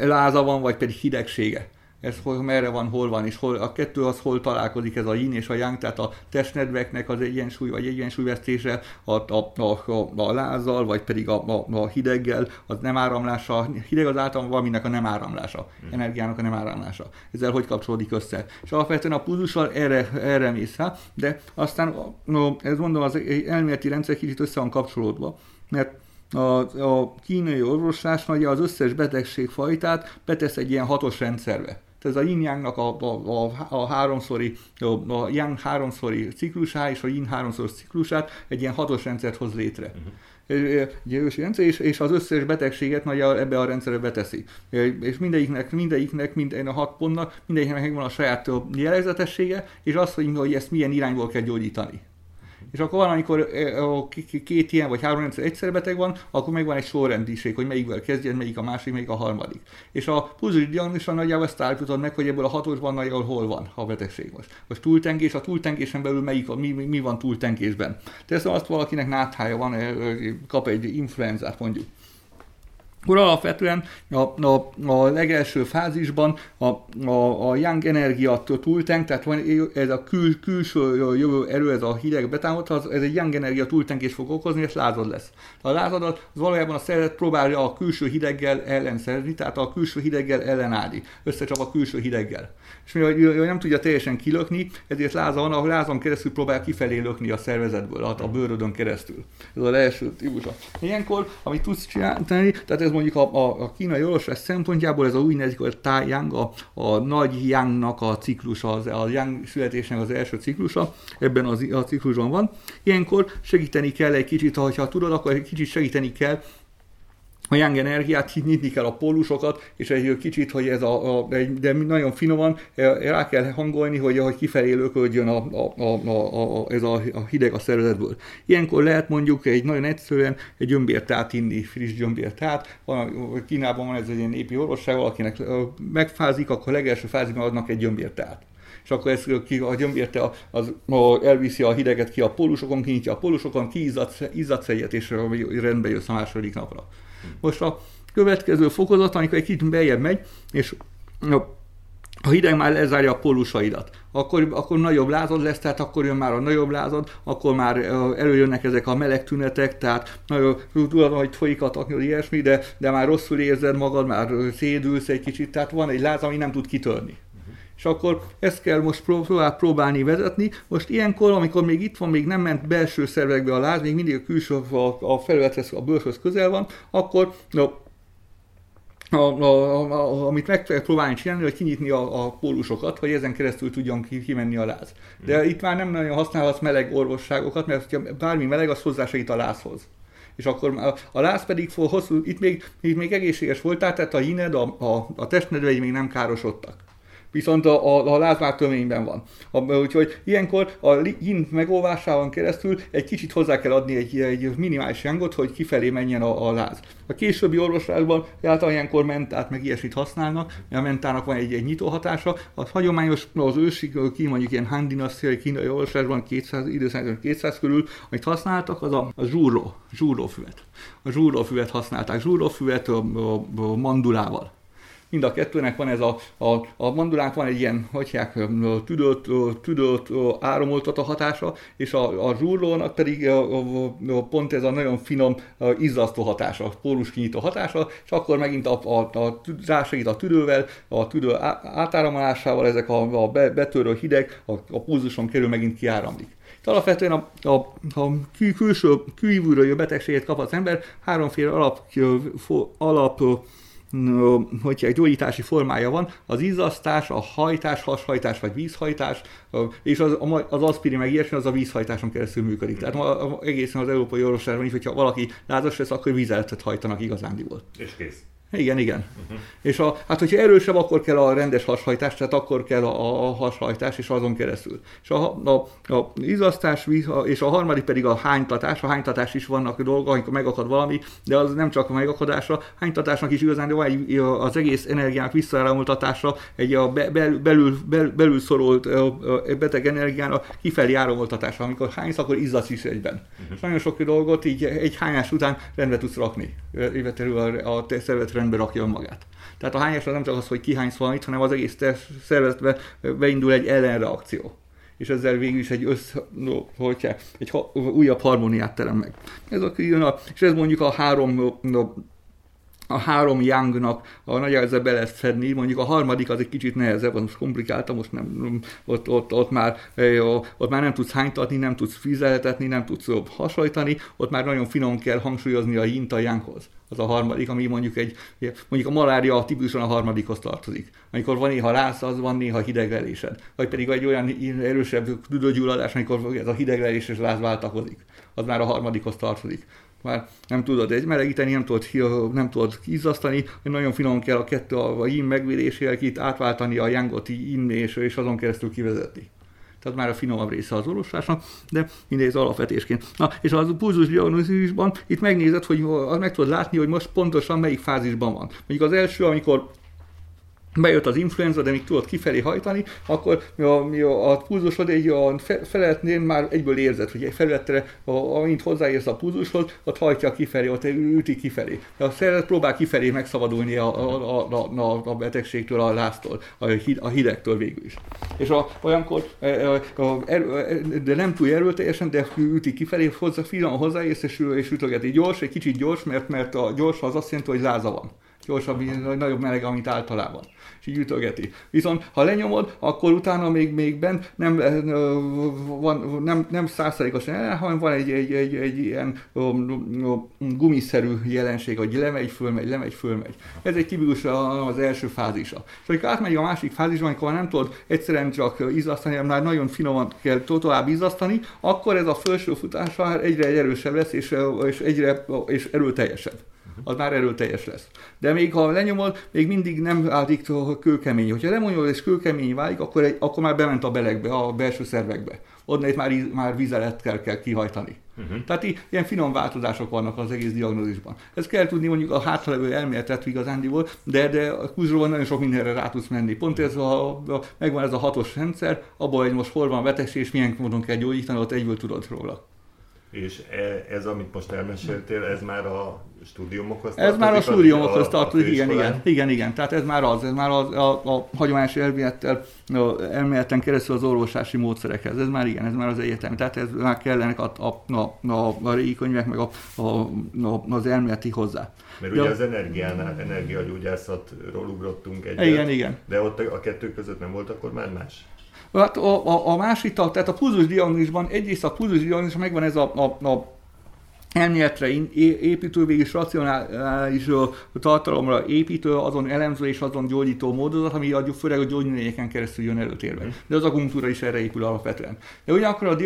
láza van, vagy pedig hidegsége ez hol, merre van, hol van, és hol, a kettő az hol találkozik ez a yin és a yang, tehát a testnedveknek az egyensúly vagy egyensúlyvesztése, a, a, a, a, a lázzal, vagy pedig a, a, a hideggel, az nem áramlása, hideg az általában valaminek a nem áramlása, energiának a nem áramlása. Ezzel hogy kapcsolódik össze? És alapvetően a pulzussal erre, erre mész rá, de aztán no, ez mondom, az elméleti rendszer kicsit össze van kapcsolódva, mert a, a kínai orvoslás nagyja az összes betegségfajtát betesz egy ilyen hatos rendszerbe. Ez a yin a, a, a, a háromszori, a, a yang háromszori ciklusá és a yin háromszoros ciklusát egy ilyen hatos rendszert hoz létre. Uh-huh egy ősi rendszer, és, és az összes betegséget nagy ebbe a rendszerbe beteszi. És mindegyiknek, mindegyiknek, minden a hat pontnak, mindegyiknek megvan a saját jellegzetessége, és az, hogy, hogy ezt milyen irányból kell gyógyítani és akkor van, amikor két ilyen vagy három rendszer egyszer beteg van, akkor meg van egy sorrendiség, hogy melyikvel kezdjen, melyik a másik, melyik a harmadik. És a pulzus diagnózison nagyjából ezt állítod meg, hogy ebből a hatosban nagyjából hol van a betegség most. Most túltengés, a túltengésen belül melyik, mi, mi van túltengésben. Teszem azt valakinek náthája van, kap egy influenzát mondjuk akkor alapvetően a, a, a legelső fázisban a, a, a Young energia túltank, tehát van ez a kül, külső jövő erő, ez a hideg betámadhat, ez egy Young energia túltenkés fog okozni, és lázad lesz. A lázadat az valójában a szervezet próbálja a külső hideggel ellenszerzni, tehát a külső hideggel ellenállni, összecsap a külső hideggel. És mivel nem tudja teljesen kilökni, ezért láza van, ahol lázon keresztül próbál kifelé lökni a szervezetből, a, a bőrödön keresztül. Ez a első típusa. Ilyenkor, amit tudsz csinálni, tehát ez mondjuk a, a, a kínai orvoslás szempontjából ez a úgynevezett a Tai Yang, a, a nagy Yangnak a ciklusa, az, a Yang születésnek az első ciklusa, ebben az, a ciklusban van. Ilyenkor segíteni kell egy kicsit, ha tudod, akkor egy kicsit segíteni kell a young energiát, nyitni kell a pólusokat, és egy kicsit, hogy ez a, a de nagyon finoman rá kell hangolni, hogy, hogy kifelé löködjön a, a, a, a, a, ez a, a hideg a szervezetből. Ilyenkor lehet mondjuk egy nagyon egyszerűen egy gyömbértát inni, friss gyömbértát. Van, Kínában van ez egy ilyen népi orvosság, valakinek megfázik, akkor legelső fázisban adnak egy gyömbértát és akkor ez ki, a gyömbérte az, az, elviszi a hideget ki a pólusokon, kinyitja a pólusokon, kiizzadt egyet, és rendbe jössz a második napra. Most a következő fokozat, amikor egy kicsit bejebb megy, és a hideg már lezárja a pólusaidat, akkor, akkor nagyobb lázad lesz, tehát akkor jön már a nagyobb lázad, akkor már előjönnek ezek a meleg tünetek, tehát nagyon tudod, hogy folyik a taknyod, ilyesmi, de, de már rosszul érzed magad, már szédülsz egy kicsit, tehát van egy láz, ami nem tud kitörni. És akkor ezt kell most próbál, próbálni vezetni. Most ilyenkor, amikor még itt van, még nem ment belső szervekbe a láz, még mindig a külső, a, a felülethez, a bőrhöz közel van, akkor no, a, a, a, amit meg kell próbálni csinálni, hogy kinyitni a, a pólusokat, hogy ezen keresztül tudjon ki, kimenni a láz. De mm. itt már nem nagyon használhatsz meleg orvosságokat, mert ha bármi meleg, az hozzásegít a lázhoz. És akkor a, a láz pedig hosszú, itt még, itt még egészséges voltál, tehát a hined, a, a, a testnedvei még nem károsodtak viszont a, a, a láz már töményben van. A, úgyhogy ilyenkor a yin megolvásában keresztül egy kicsit hozzá kell adni egy, egy minimális hangot, hogy kifelé menjen a, a láz. A későbbi orvoslásban általában ilyenkor mentát meg ilyesmit használnak, a mentának van egy, egy nyitó hatása. A hagyományos, az ősi, ki mondjuk ilyen Han dinasztiai kínai orvoslásban 200, időszámítani 200 körül, amit használtak, az a, a zsúró, zsúrófüvet. A zsúrófüvet használták, zsúrófüvet a, a, a mandulával mind a kettőnek van ez a, a, a mandulánk van egy ilyen, hagyják, tüdőt, tüdőt áramoltató hatása, és a, a zsúrlónak pedig a, a, a, pont ez a nagyon finom izzasztó hatása, pólus kinyitó hatása, és akkor megint a, a, a, rásegít a tüdővel, a tüdő átáramolásával ezek a, a betörő hideg a, a pulzuson kerül megint kiáramlik. Alapvetően a, a, a kül, külső kívülről jövő betegséget kap az ember, háromféle alap, alap hogyha egy gyógyítási formája van, az izzasztás, a hajtás, hashajtás vagy vízhajtás, és az, az aspirin meg ilyesmi, az a vízhajtáson keresztül működik. Tehát egészen az európai orvoslásban is, hogyha valaki lázas lesz, akkor vízeletet hajtanak igazándiból. És kész. Igen, igen. Uh-huh. És a, hát, hogyha erősebb, akkor kell a rendes hashajtás, tehát akkor kell a, a hashajtás, és azon keresztül. És a, a, a izasztás, és a harmadik pedig a hánytatás. A hánytatás is vannak dolgok, amikor megakad valami, de az nem csak a megakadásra. Hánytatásnak is igazán van egy, az egész energiának visszaáramoltatása, egy a be, belül, belül, belül, belül szorolt beteg energiának kifelé áramoltatása. Amikor hánysz, akkor izzadsz is egyben. Uh-huh. És nagyon sok dolgot így egy hányás után rendbe tudsz rakni, illetve a, a szervetre rendbe rakja önmagát. Tehát a hányás az nem csak az, hogy kihánysz valamit, hanem az egész szervezetbe beindul egy ellenreakció és ezzel végül is egy össz, no, hogyha, egy ha, újabb harmóniát terem meg. Ez a, és ez mondjuk a három no, a három youngnak a nagy ezzel be lehet fedni, mondjuk a harmadik az egy kicsit nehezebb, most komplikáltam, most nem, ott, ott, ott, már, ott már nem tudsz hánytatni, nem tudsz fizeltetni, nem tudsz hasonlítani, ott már nagyon finom kell hangsúlyozni a yint a younghoz. Az a harmadik, ami mondjuk egy, mondjuk a malária a a harmadikhoz tartozik. Amikor van néha lász, az van néha hideglelésed. Vagy pedig egy olyan erősebb tüdőgyulladás, amikor ez a hideglelés és láz váltakozik. Az már a harmadikhoz tartozik már nem tudod egy melegíteni, nem tudod, nem tudod kizzasztani, hogy nagyon finom kell a kettő a yin megvédésével itt átváltani a yangot yin és, és azon keresztül kivezetni. Tehát már a finomabb része az orvoslásnak, de mindez alapvetésként. Na, és az pulzus diagnózisban itt megnézed, hogy meg tudod látni, hogy most pontosan melyik fázisban van. Mondjuk az első, amikor bejött az influenza, de még tudod kifelé hajtani, akkor a, a, a pulzusod egy a felületnél már egyből érzed, hogy egy felületre, amint hozzáérsz a pulzushoz, ott hajtja kifelé, ott üti kifelé. A szervezet próbál kifelé megszabadulni a, a, a, a, a betegségtől, a láztól, a, a hidegtől végül is. És a, olyankor, a, a, a, de nem túl erőteljesen, de üti kifelé, hozzá, finom hozzáérsz és, és ütögeti gyors, egy kicsit gyors, mert, mert a gyors az azt jelenti, hogy láza van gyorsabb, nagyobb meleg, amit általában. És így ütögeti. Viszont ha lenyomod, akkor utána még, még bent nem, van, nem, nem százszerékosan el, hanem van egy, egy, egy, egy ilyen gumiszerű jelenség, hogy lemegy, fölmegy, lemegy, fölmegy. Ez egy tipikus az első fázisa. És amikor átmegy a másik fázisba, amikor nem tudod egyszerűen csak izzasztani, hanem már nagyon finoman kell tovább izzasztani, akkor ez a felső futás már egyre erősebb lesz, és, és egyre és erőteljesebb az már erőteljes lesz. De még ha lenyomod, még mindig nem válik kőkemény. Hogyha lemonyolod és kőkemény válik, akkor, egy, akkor már bement a belegbe, a belső szervekbe. Ott már, már vizelet kell, kell kihajtani. Uh-huh. Tehát így, ilyen finom változások vannak az egész diagnózisban. Ez kell tudni mondjuk a hátralevő elméletet igazándiból, de, de a kúzsról nagyon sok mindenre rá tudsz menni. Pont ez a, a, megvan ez a hatos rendszer, abban, hogy most hol van a betegség, és milyen módon kell gyógyítani, ott egyből tudod róla. És e, ez, amit most elmeséltél, ez már a stúdiumokhoz tartozik? Ez már a stúdiumokhoz tartozik, igen, igen, igen, igen. Tehát ez már az, ez már a, a, a hagyományos elmélettel, elméleten keresztül az orvosási módszerekhez, ez már igen, ez már az egyetem. Tehát ez már kellenek a, a, a, a, a régi könyvek, meg a, a, a, az elméleti hozzá. Mert ja. ugye az energiánál, energiagyógyászatról ugrottunk egyet. Igen, igen. De ott a kettő között nem volt akkor már más? Hát a, a, a másik, tehát a pulzus diagnózisban egyrészt a pulzus diagnózisban megvan ez a, a, a elméletre építő, végül racionális tartalomra építő, azon elemző és azon gyógyító módozat, ami a, főleg a gyógynövényeken keresztül jön előtérbe. De az akupunktúra is erre épül alapvetően. De ugyanakkor a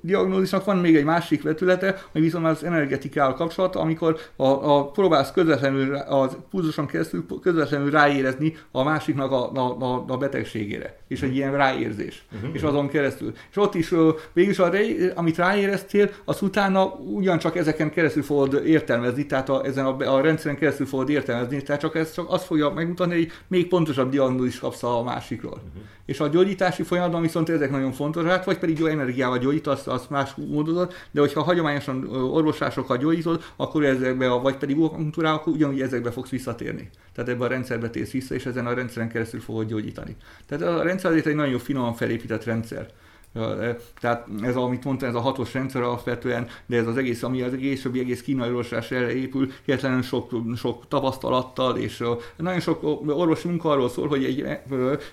diagnózisnak van még egy másik vetülete, ami viszont az energetikával kapcsolat, amikor a, a próbálsz közvetlenül a pulzuson keresztül közvetlenül ráérezni a másiknak a, a, a, a betegségére. És egy ilyen ráérzés. Uh-huh. És azon keresztül. És ott is végül a, amit ráéreztél, az utána ugyan csak ezeken keresztül fogod értelmezni, tehát a, ezen a, a rendszeren keresztül fogod értelmezni, tehát csak ez csak azt fogja megmutatni, hogy még pontosabb diagnózis kapsz a másikról. Uh-huh. És a gyógyítási folyamatban viszont ezek nagyon fontos, hát vagy pedig jó energiával gyógyítasz, azt más módozat, de hogyha hagyományosan orvoslásokkal gyógyítod, akkor ezekbe, a, vagy pedig akkor ugyanúgy ezekbe fogsz visszatérni. Tehát ebbe a rendszerbe térsz vissza, és ezen a rendszeren keresztül fogod gyógyítani. Tehát a rendszer azért egy nagyon finoman felépített rendszer. Tehát ez, amit mondtam, ez a hatos rendszer alapvetően, de ez az egész, ami az egész, ami egész kínai orvoslás erre épül, hihetetlenül sok, sok tapasztalattal, és nagyon sok orvosi munka arról szól, hogy egy,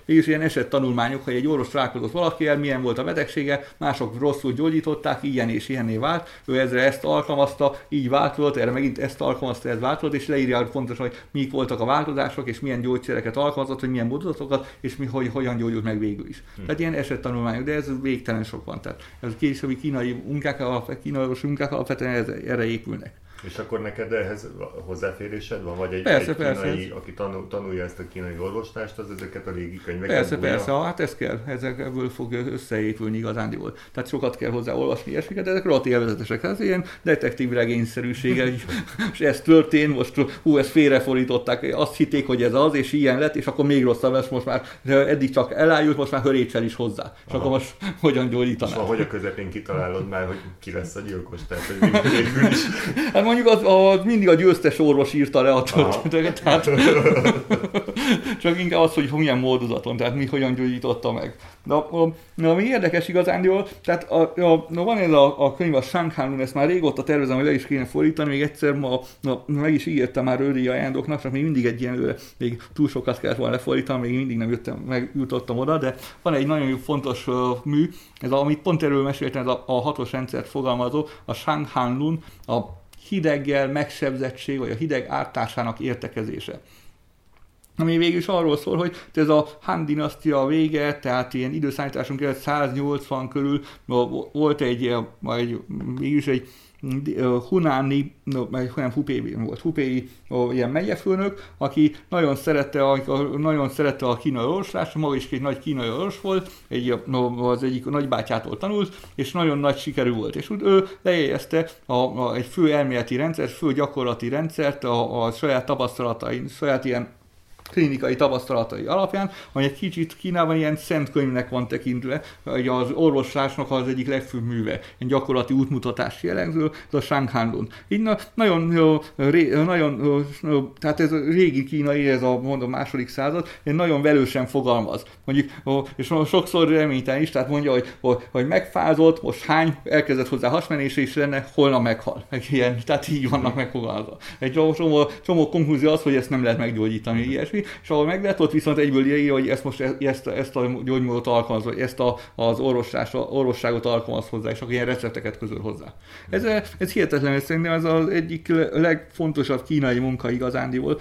mégis ilyen eset tanulmányok, hogy egy orvos találkozott valakivel, milyen volt a betegsége, mások rosszul gyógyították, ilyen és ilyenné vált, ő ezre ezt alkalmazta, így változott, erre megint ezt alkalmazta, ez változott, és leírja pontosan, hogy mik voltak a változások, és milyen gyógyszereket alkalmazott, hogy milyen módozatokat, és mi, hogy hogyan gyógyult meg végül is. Hmm. Tehát ilyen esettanulmányok, de ez végtelen sok van. Tehát ez a későbbi kínai munkák, kínai munkák alapvetően erre épülnek. És akkor neked ehhez hozzáférésed van? Vagy egy, persze, egy kínai, persze. aki tanul, tanulja ezt a kínai orvostást, az ezeket a régi könyveket Persze, bújja? persze, hát ez kell, ezekből fog összeépülni igazándiból. Tehát sokat kell hozzá olvasni ilyesmiket, ezek rohadt élvezetesek. Ez ilyen detektív regényszerűsége, és ez történt, most hú, ezt félrefordították, azt hitték, hogy ez az, és ilyen lett, és akkor még rosszabb lesz, most már eddig csak elájult, most már hörécsel is hozzá. És Aha. akkor most hogyan gyógyítaná? És hogy a közepén kitalálod már, hogy ki lesz a gyilkos? Tehát, hogy. Hát mondjuk az, az, mindig a győztes orvos írta le a történetet, tehát csak inkább az, hogy milyen módozaton, tehát mi hogyan gyógyította meg. De a, a, ami érdekes igazándiból, tehát a, a, a, van ez a, a könyv, a Shanghai ezt már régóta tervezem, hogy le is kéne fordítani, még egyszer ma, na, meg is ígértem már őri ajándoknak, csak még mindig egy ilyen, még túl sokat kellett volna lefordítani, még mindig nem jöttem, megjutottam oda, de van egy nagyon fontos uh, mű, ez a, amit pont erről meséltem, ez a, a hatos rendszert fogalmazó, a Shang Lun, a hideggel megsebzettség, vagy a hideg ártásának értekezése. Ami végül is arról szól, hogy ez a Han dinasztia vége, tehát ilyen időszállításunk 180 körül volt egy, majd mégis egy Hunáni, nem Hupéi volt, Hupéi ilyen megyefőnök, aki nagyon szerette a, nagyon szerette a kínai orvoslást, maga is egy nagy kínai orvos volt, egy, az egyik nagybátyától tanult, és nagyon nagy sikerű volt. És ő lejegyezte a, a, egy fő elméleti rendszert, fő gyakorlati rendszert a, a saját tapasztalatain, saját ilyen klinikai tapasztalatai alapján, ami egy kicsit Kínában ilyen szent könyvnek van tekintve, hogy az orvoslásnak az egyik legfőbb műve, egy gyakorlati útmutatás jellemző, ez a Shanghanlun. Így na, nagyon, ré, nagyon, tehát ez a régi kínai, ez a mondom második század, egy nagyon velősen fogalmaz. Mondjuk, és sokszor reménytelen is, tehát mondja, hogy, hogy, hogy megfázott, most hány, elkezdett hozzá hasmenés, és lenne, holnap meghal. Meg ilyen, tehát így vannak megfogalmazva. Egy csomó, csomó konklúzió az, hogy ezt nem lehet meggyógyítani, ilyesmi és ahol meg lehet, ott viszont egyből írja, hogy ezt most ezt, ezt a gyógymódot alkalmaz, vagy ezt a, az orvoslás, orvosságot alkalmaz hozzá, és akkor ilyen recepteket közöl hozzá. Ez, ez hihetetlen, szerintem ez az egyik legfontosabb kínai munka igazándiból.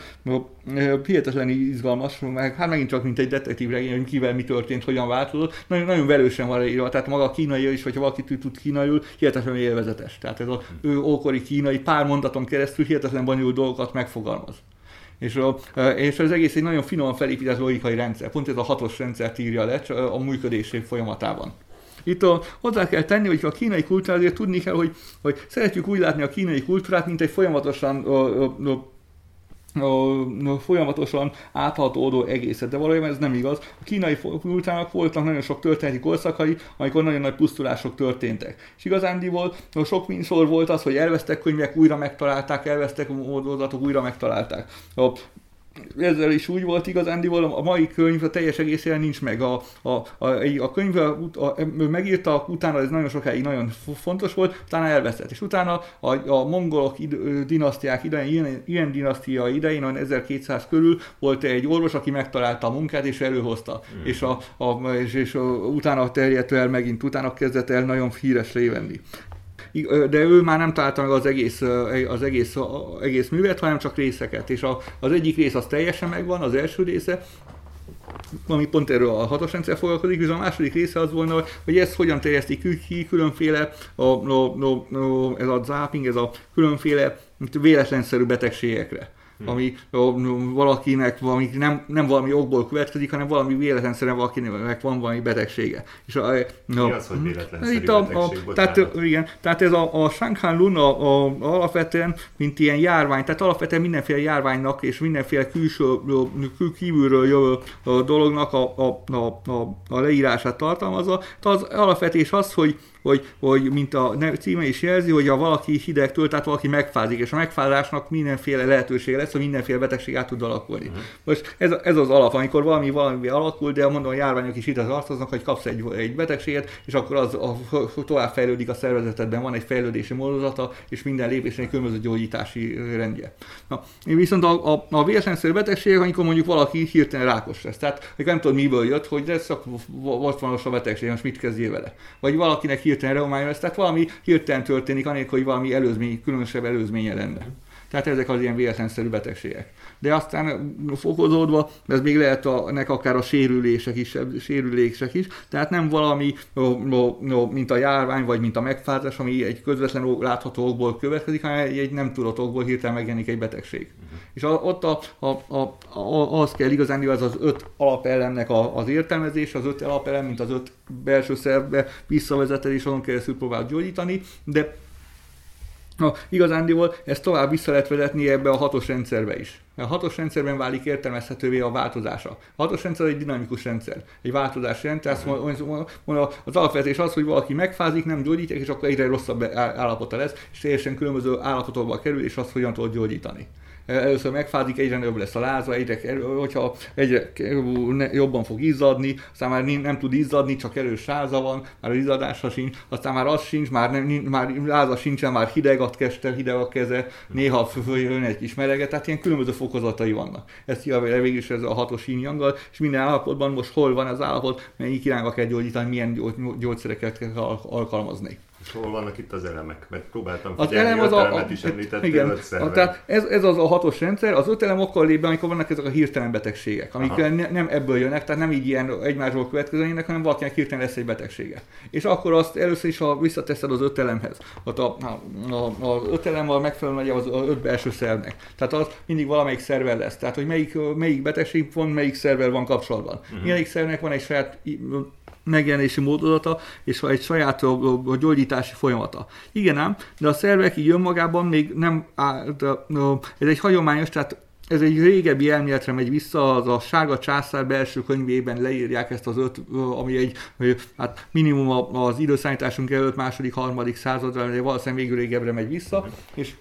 Hihetetlen izgalmas, meg hát megint csak mint egy detektív regény, hogy kivel mi történt, hogyan változott. Nagyon, nagyon velősen van írva, tehát maga a kínai is, hogyha valaki tud kínaiul, hihetetlen élvezetes. Tehát ez az ő ókori kínai pár mondaton keresztül hihetetlen bonyolult dolgokat megfogalmaz. És, a, és az egész egy nagyon finoman felépített logikai rendszer. Pont ez a hatos rendszert írja le a működésé folyamatában. Itt a, hozzá kell tenni, hogy a kínai kultúra azért tudni kell, hogy, hogy szeretjük úgy látni a kínai kultúrát, mint egy folyamatosan a, a, a, folyamatosan áthatódó egészet, de valójában ez nem igaz. A kínai kultúrának voltak nagyon sok történeti korszakai, amikor nagyon nagy pusztulások történtek. És igazándiból sok minszor volt az, hogy elvesztek könyvek, újra megtalálták, elvesztek módozatok, újra megtalálták. A ezzel is úgy volt igazándiból, a mai könyv a teljes egészében nincs meg. A, a, a, a könyv a, a, megírta, utána ez nagyon sokáig nagyon fontos volt, utána elveszett. És utána a, a mongolok id, dinasztiák idején, ilyen, ilyen dinasztia idején, 1200 körül volt egy orvos, aki megtalálta a munkát és előhozta. Mm. És, a, a, és, és a, utána terjedt el megint, utána kezdett el nagyon híres lévenni de ő már nem találta meg az egész, az egész, egész művet, hanem csak részeket. És a, az egyik rész az teljesen megvan, az első része, ami pont erről a hatos rendszer foglalkozik, és a második része az volna, hogy ezt hogyan terjesztik ki különféle, a, a, a, a, ez a zapping, ez a különféle véletlenszerű betegségekre. Ami valakinek valami, nem, nem valami okból következik, hanem valami véletlenszerűen valakinek van valami betegsége. És a, a, Mi az, hogy véletlenszerű itt a, a, tehát, igen, tehát ez a, a Shanghai Lun a, a, alapvetően, mint ilyen járvány, tehát alapvetően mindenféle járványnak és mindenféle külső, kül, kívülről jövő dolognak a, a, a, a, a leírását tartalmazza. Tehát az alapvetés az, hogy hogy, hogy mint a címe is jelzi, hogy ha valaki hidegtől, tehát valaki megfázik, és a megfázásnak mindenféle lehetősége lesz, hogy mindenféle betegség át tud alakulni. Uh-huh. Most ez, ez az alap, amikor valami valami alakul, de mondom, a járványok is ide tartoznak, hogy kapsz egy, egy betegséget, és akkor az a, tovább fejlődik a szervezetedben, van egy fejlődési módozata, és minden lépésnek egy különböző gyógyítási rendje. Na, viszont a, a, a vérszerű betegség, amikor mondjuk valaki hirtelen rákos lesz, tehát nem tudod miből jött, hogy lesz, akkor volt van a betegség, most mit kezdjél vele. Vagy valakinek hirtelen reumája lesz, tehát valami hirtelen történik, anélkül, hogy valami előzmény, különösebb előzménye lenne. Tehát ezek az ilyen véletlenszerű betegségek. De aztán fokozódva, ez még lehet a, nek akár a sérülések is, sérülések is, tehát nem valami, mint a járvány, vagy mint a megfázás, ami egy közvetlen látható okból következik, hanem egy, nem tudott okból hirtelen megjelenik egy betegség. Uh-huh. És a, ott a, a, a, a, az kell igazán, az az öt alapelemnek a, az értelmezés, az öt alapelem, mint az öt belső szervbe visszavezetés, azon keresztül próbál gyógyítani, de Na, igazándiból ezt tovább vissza lehet vezetni ebbe a hatos rendszerbe is. A hatos rendszerben válik értelmezhetővé a változása. A hatos rendszer egy dinamikus rendszer, egy változás jelent, tehát az alapvetés az, hogy valaki megfázik, nem gyógyítják, és akkor egyre rosszabb állapota lesz, és teljesen különböző állapotokba kerül, és azt hogyan tudod gyógyítani először megfázik, egyre nagyobb lesz a láza, egyre, hogyha egyre jobban fog izzadni, aztán már nem tud izzadni, csak erős láza van, már az izzadása sincs, aztán már az sincs, már, nem, már láza sincsen, már hideg a keste, hideg a keze, néha följön egy kis meleget, tehát ilyen különböző fokozatai vannak. Ezt javére végül is ez a hatos yin és minden állapotban most hol van az állapot, melyik irányba kell gyógyítani, milyen gyógyszereket kell alkalmazni. Hol vannak itt az elemek? Mert próbáltam az elem az a, a, is említettél, igen, a, tehát ez, ez az a hatos rendszer, az öt elem akkor lép be, amikor vannak ezek a hirtelen betegségek, amik ne, nem ebből jönnek, tehát nem így ilyen egymásról következőnek, hanem valakinek hirtelen lesz egy betegsége. És akkor azt először is, ha visszateszed az öt elemhez, ott a, a, a, az öt elem a megfelelő legyen az, öt belső szervnek. Tehát az mindig valamelyik szerver lesz. Tehát, hogy melyik, melyik betegség van, melyik szerver van kapcsolatban. Uh-huh. Melyik szervnek van egy saját megjelenési módozata, és egy saját a, gyógyítási folyamata. Igen ám, de a szervek így önmagában még nem, de, ez egy hagyományos, tehát ez egy régebbi elméletre megy vissza, az a Sárga Császár belső könyvében leírják ezt az öt, ami egy, hát minimum az időszállításunk előtt második, harmadik századra, de valószínűleg végül régebbre megy vissza, és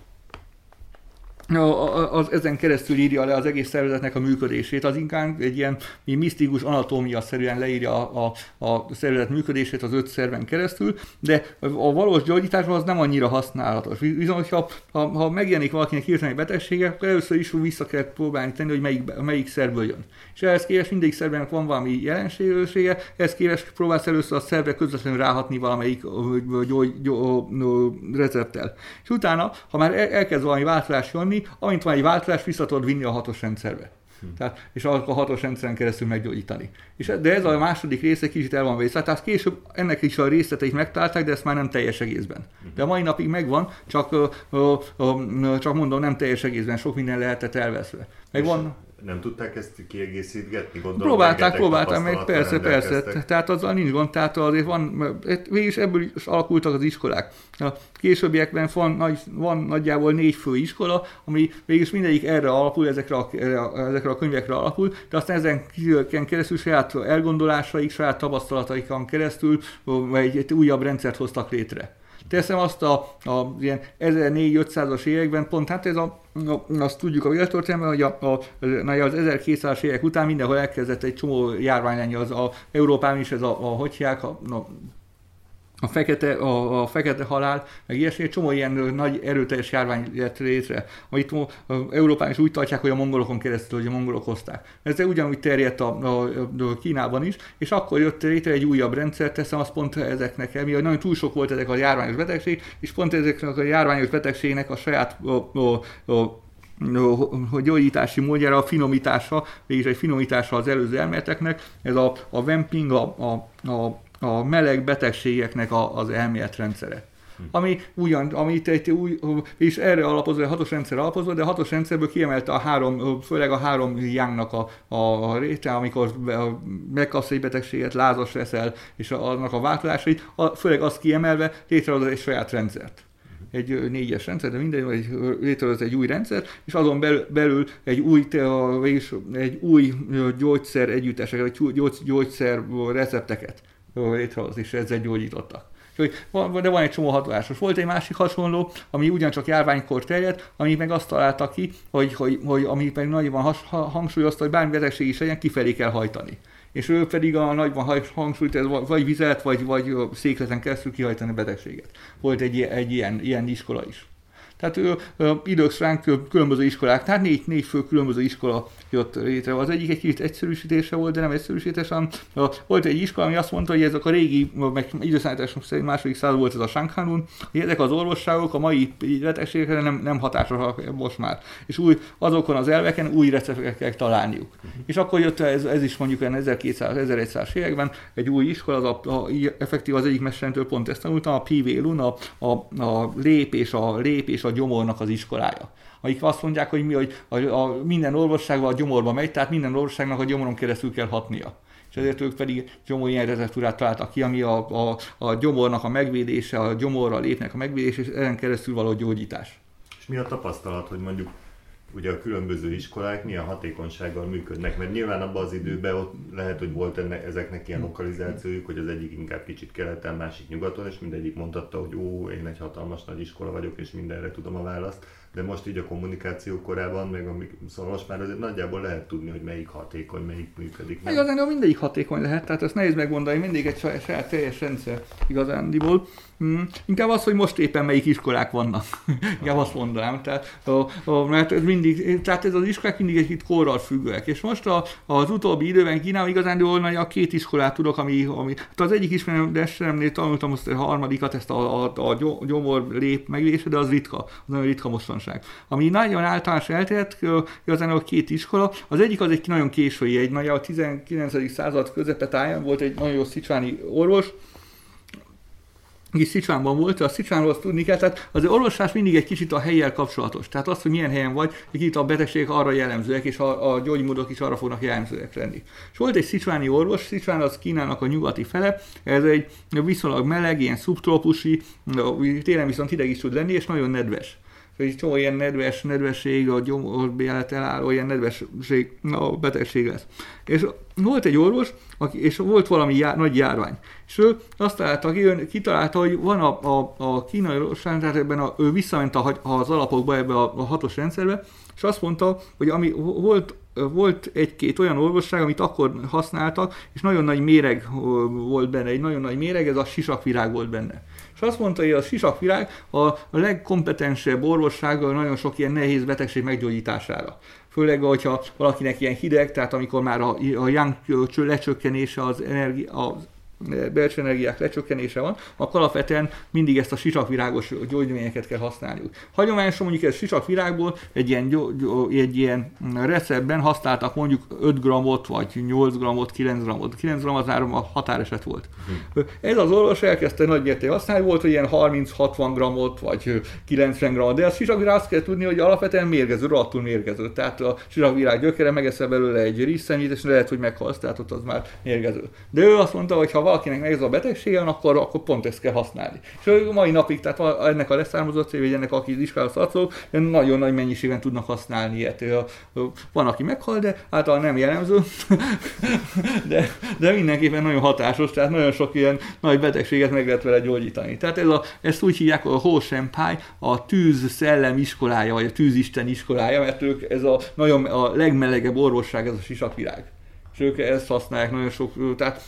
az ezen keresztül írja le az egész szervezetnek a működését. Az inkább egy ilyen misztikus anatómia szerűen leírja a, a, a szervezet működését az öt szerven keresztül, de a valós gyógyításban az nem annyira használatos. Viszont, ha, ha, ha megjelenik valakinek hirtelen egy betegsége, akkor először is vissza kell próbálni tenni, hogy melyik, melyik szervből jön. És ehhez képest mindegyik szervnek van valami jelensége, ehhez képest próbálsz először a szervre közvetlenül ráhatni valamelyik gyógy, gyógy, recepttel. És utána, ha már elkezd valami változás jönni, amint van egy változás, vissza tudod vinni a hatos rendszerbe. Hm. Tehát, és a hatos rendszeren keresztül meggyógyítani. És, de ez a második része kicsit el van vészve. Tehát később ennek is a részleteit megtalálták, de ezt már nem teljes egészben. Hm. De mai napig megvan, csak, ö, ö, ö, csak mondom, nem teljes egészben, sok minden lehetett elveszve. Megvan, nem tudták ezt kiegészítgetni? Gondolom, próbálták, próbálták meg, persze, persze. Tehát azzal nincs gond, tehát azért van, végülis ebből is alakultak az iskolák. A későbbiekben van, nagy, van nagyjából négy fő iskola, ami végülis mindegyik erre alapul, ezekre a, ezekre a könyvekre alapul, de aztán ezen keresztül saját elgondolásaik, saját tapasztalataikon keresztül egy, egy újabb rendszert hoztak létre. Teszem azt a, a ilyen 1400-as években, pont hát ez a, azt tudjuk a világtörténelemben, hogy a, a, a, az 1200-as évek után mindenhol elkezdett egy csomó járvány lenni, az a Európában is ez a, a hogy hívják, a, a a fekete, a, a fekete halál, meg ilyesmi, egy csomó ilyen nagy erőteljes járvány lett létre, amit Európán is úgy tartják, hogy a mongolokon keresztül, hogy a mongolok hozták. Ez ugyanúgy terjedt a, a, a Kínában is, és akkor jött létre egy újabb rendszer, teszem azt pont ezeknek, mivel nagyon túl sok volt ezek a járványos betegség, és pont ezeknek a járványos betegségnek a saját a, a, a a gyógyítási módjára, a finomítása, végig egy finomítása az előző elméleteknek, ez a, a vamping, a, a, a a meleg betegségeknek a, az elméletrendszere. Hm. Ami ugyan, amit egy új, és erre alapozva, a hatos rendszer alapozva, de a hatos rendszerből kiemelte a három, főleg a három jángnak a, a, réte, amikor megkapsz egy betegséget, lázas leszel, és annak a változásait, a, főleg azt kiemelve létrehoz egy saját rendszert egy négyes rendszer, de minden, egy, létrehoz egy új rendszer, és azon belül, belül egy új, egy új gyógyszer együtteseket, vagy gyógyszer recepteket létrehozni, és ezzel gyógyítottak. Hogy van, de van egy csomó hatásos. Volt egy másik hasonló, ami ugyancsak járványkor terjedt, ami meg azt találta ki, hogy, hogy, hogy ami meg nagyban has, hangsúlyozta, hogy bármi betegség is legyen, kifelé kell hajtani. És ő pedig a nagyban hangsúlyt, vagy vizet, vagy, vagy székleten keresztül kihajtani a betegséget. Volt egy, egy ilyen, ilyen iskola is. Tehát ő, idők során különböző iskolák, tehát négy, négy fő különböző iskola jött létre. Az egyik egy kicsit egyszerűsítése volt, de nem egyszerűsítés, hanem volt egy iskola, ami azt mondta, hogy ezek a régi, meg időszállításunk szerint második század volt ez a Shankhanun, hogy ezek az orvosságok a mai betegségekre nem, nem hatásosak most már. És új, azokon az elveken új recepteket kell találniuk. És akkor jött ez, ez is mondjuk 1200-1100 években egy új iskola, az a, a, effektív az egyik mesterentől pont ezt tanultam, a P.V. Luna, a, a, a lép és a lép és a gyomornak az iskolája akik azt mondják, hogy mi, hogy a, a, minden orvosságban a gyomorba megy, tehát minden orvosságnak a gyomoron keresztül kell hatnia és ezért ők pedig csomó ilyen receptúrát találtak ki, ami a, a, a gyomornak a megvédése, a gyomorra lépnek a megvédése, és ezen keresztül való gyógyítás. És mi a tapasztalat, hogy mondjuk ugye a különböző iskolák milyen hatékonysággal működnek, mert nyilván abban az időben ott lehet, hogy volt ennek, ezeknek ilyen lokalizációjuk, hogy az egyik inkább kicsit keleten, másik nyugaton, és mindegyik mondhatta, hogy ó, én egy hatalmas nagy iskola vagyok, és mindenre tudom a választ de most így a kommunikáció korában, meg amik, szóval most már azért nagyjából lehet tudni, hogy melyik hatékony, melyik működik. Nem? Igazán, mindegyik hatékony lehet, tehát ezt nehéz megmondani, mindig egy saját teljes rendszer igazándiból. Mm, inkább az, hogy most éppen melyik iskolák vannak. inkább azt mondanám. Tehát, a, a, mert ez mindig, tehát ez az iskolák mindig egy kicsit korral függőek. És most a, az utóbbi időben Kínában igazán a két iskolát tudok, ami, ami hát az egyik ismerősömnél tanultam azt a harmadikat, ezt a, a, a gyomor lép megvése, de az ritka, az nagyon ritka mostanság. Ami nagyon általános eltért, igazán a két iskola, az egyik az egy nagyon késői, egy nagy a 19. század közepetáján volt egy nagyon jó szicsáni orvos, aki Szicsánban volt, a Szicsánról azt tudni kell, tehát az orvoslás mindig egy kicsit a helyjel kapcsolatos. Tehát az, hogy milyen helyen vagy, egy kicsit a betegségek arra jellemzőek, és a, a gyógymódok is arra fognak jellemzőek lenni. És volt egy szicsáni orvos, Szicsán az Kínának a nyugati fele, ez egy viszonylag meleg, ilyen szubtrópusi, télen viszont hideg is tud lenni, és nagyon nedves egy csomó ilyen nedves, nedvesség, a gyomorbélet elálló ilyen nedvesség, a betegség lesz. És volt egy orvos, aki, és volt valami jár, nagy járvány. És ő azt találta, ki, kitalálta, hogy van a, a, a kínai orvosság, tehát ebben a, ő visszament a, az alapokba, ebbe a, a hatos rendszerbe, és azt mondta, hogy ami volt volt egy-két olyan orvosság, amit akkor használtak, és nagyon nagy méreg volt benne, egy nagyon nagy méreg, ez a sisakvirág volt benne. És azt mondta, hogy a sisakvirág a legkompetensebb orvossága nagyon sok ilyen nehéz betegség meggyógyítására. Főleg, hogyha valakinek ilyen hideg, tehát amikor már a, a yang lecsökkenése az energia, az belső energiák lecsökkenése van, akkor alapvetően mindig ezt a sisakvirágos gyógynövényeket kell használniuk. Hagyományosan mondjuk ez sisakvirágból egy ilyen, egy ilyen receptben használtak mondjuk 5 grammot, vagy 8 grammot, 9 grammot. 9 gram az már a határeset volt. Hmm. Ez az orvos elkezdte nagy mértékben használni, volt, hogy ilyen 30-60 grammot, vagy 90 grammot, de a sisakvirág azt kell tudni, hogy alapvetően mérgező, rohadtul mérgező. Tehát a sisakvirág gyökere megeszel belőle egy rizszennyit, és lehet, hogy meghalsz, tehát ott az már mérgező. De ő azt mondta, hogy ha valakinek meg ez a betegsége, akkor, akkor pont ezt kell használni. És a mai napig, tehát ennek a leszármazott vagy ennek, aki iskára szarcol, nagyon nagy mennyiségben tudnak használni ilyet. Van, aki meghal, de általában nem jellemző, de, de mindenképpen nagyon hatásos, tehát nagyon sok ilyen nagy betegséget meg lehet vele gyógyítani. Tehát ez a, ezt úgy hívják a Ho Shenpai, a tűz szellem iskolája, vagy a tűzisten iskolája, mert ők ez a nagyon a legmelegebb orvosság, ez a sisakvirág és ők ezt használják nagyon sok, tehát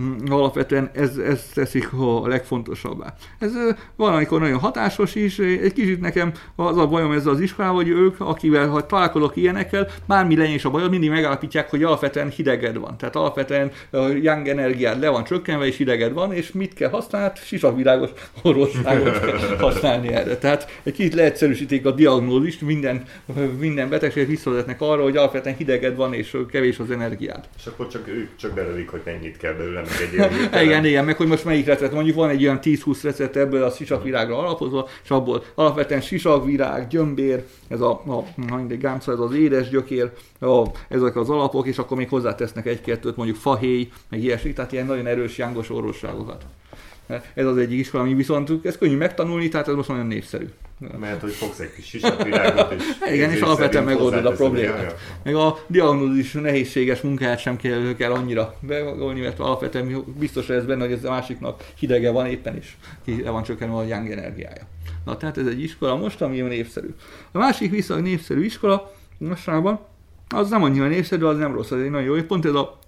mm, alapvetően ez, ez teszik a legfontosabbá. Ez van, amikor nagyon hatásos is, egy kicsit nekem az a bajom ezzel az iskolával, hogy ők, akivel ha találkozok ilyenekkel, bármi legyen is a bajod, mindig megállapítják, hogy alapvetően hideged van. Tehát alapvetően a young energiád le van csökkenve, és hideged van, és mit kell használni? Hát sisakvilágos orvosságot kell használni erre. Tehát egy kicsit leegyszerűsítik a diagnózist, minden, minden betegséget visszavezetnek arra, hogy alapvetően hideged van, és kevés az energiád át. És akkor csak ők csak belőlik, hogy mennyit kell belőle, meg egy ilyen Igen, igen, meg hogy most melyik recept. Mondjuk van egy olyan 10-20 recept ebből a sisakvirágra alapozva, és abból alapvetően sisakvirág, gyömbér, ez a, a gámca, ez az édes gyökér, a, ezek az alapok, és akkor még hozzátesznek egy-kettőt, mondjuk fahéj, meg ilyesmi, tehát ilyen nagyon erős jángos orvosságokat. Ez az egyik iskola, ami viszont ez könnyű megtanulni, tehát ez most nagyon népszerű. Mert hogy fogsz egy kis sisakvirágot, és... Igen, és alapvetően megoldod a problémát. Meg a diagnózis nehézséges munkát sem kell, kell annyira begoldni, mert alapvetően biztos ez benne, hogy ez a másiknak hidege van éppen, is, ki van csökkenve a young energiája. Na, tehát ez egy iskola most, ami népszerű. A másik viszonylag népszerű iskola mostanában, az nem annyira népszerű, az nem rossz, az egy nagyon jó. Pont ez a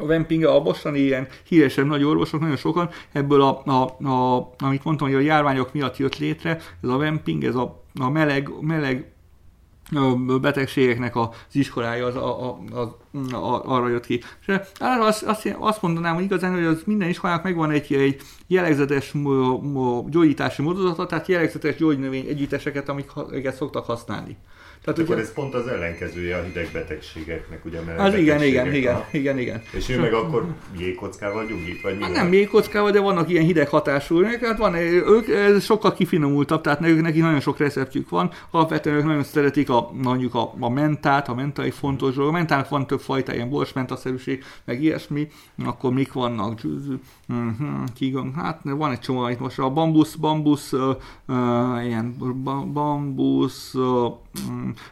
a Vempinge, a bossani ilyen híresebb nagy orvosok, nagyon sokan ebből a, a, a, amit mondtam, hogy a járványok miatt jött létre, ez a Vemping, ez a, a meleg, meleg betegségeknek az iskolája az, a, a, az, arra jött ki. És azt, azt, azt mondanám, hogy igazán, hogy az minden iskolának megvan egy, egy jellegzetes gyógyítási módozata, tehát jellegzetes gyógynövény együtteseket, amiket szoktak használni. Tehát Akkor ugye... ez pont az ellenkezője a hidegbetegségeknek, ugye? Mert az igen, igen, igen, igen, igen. És ő meg akkor jégkockával gyógyít, vagy mi? Hát nem jégkockával, de vannak ilyen hideg hatású. Hát van, ők ez sokkal kifinomultabb, tehát ők neki nagyon sok receptjük van. Alapvetően ők nagyon szeretik a, a, mondjuk a, a mentát, a menta egy fontos dolog. A mentának van több fajta, ilyen borsmentaszerűség, meg ilyesmi, akkor mik vannak? Uh-huh, kigon, hát van egy csomó, itt most a bambusz, bambusz, ilyen bambusz, uh,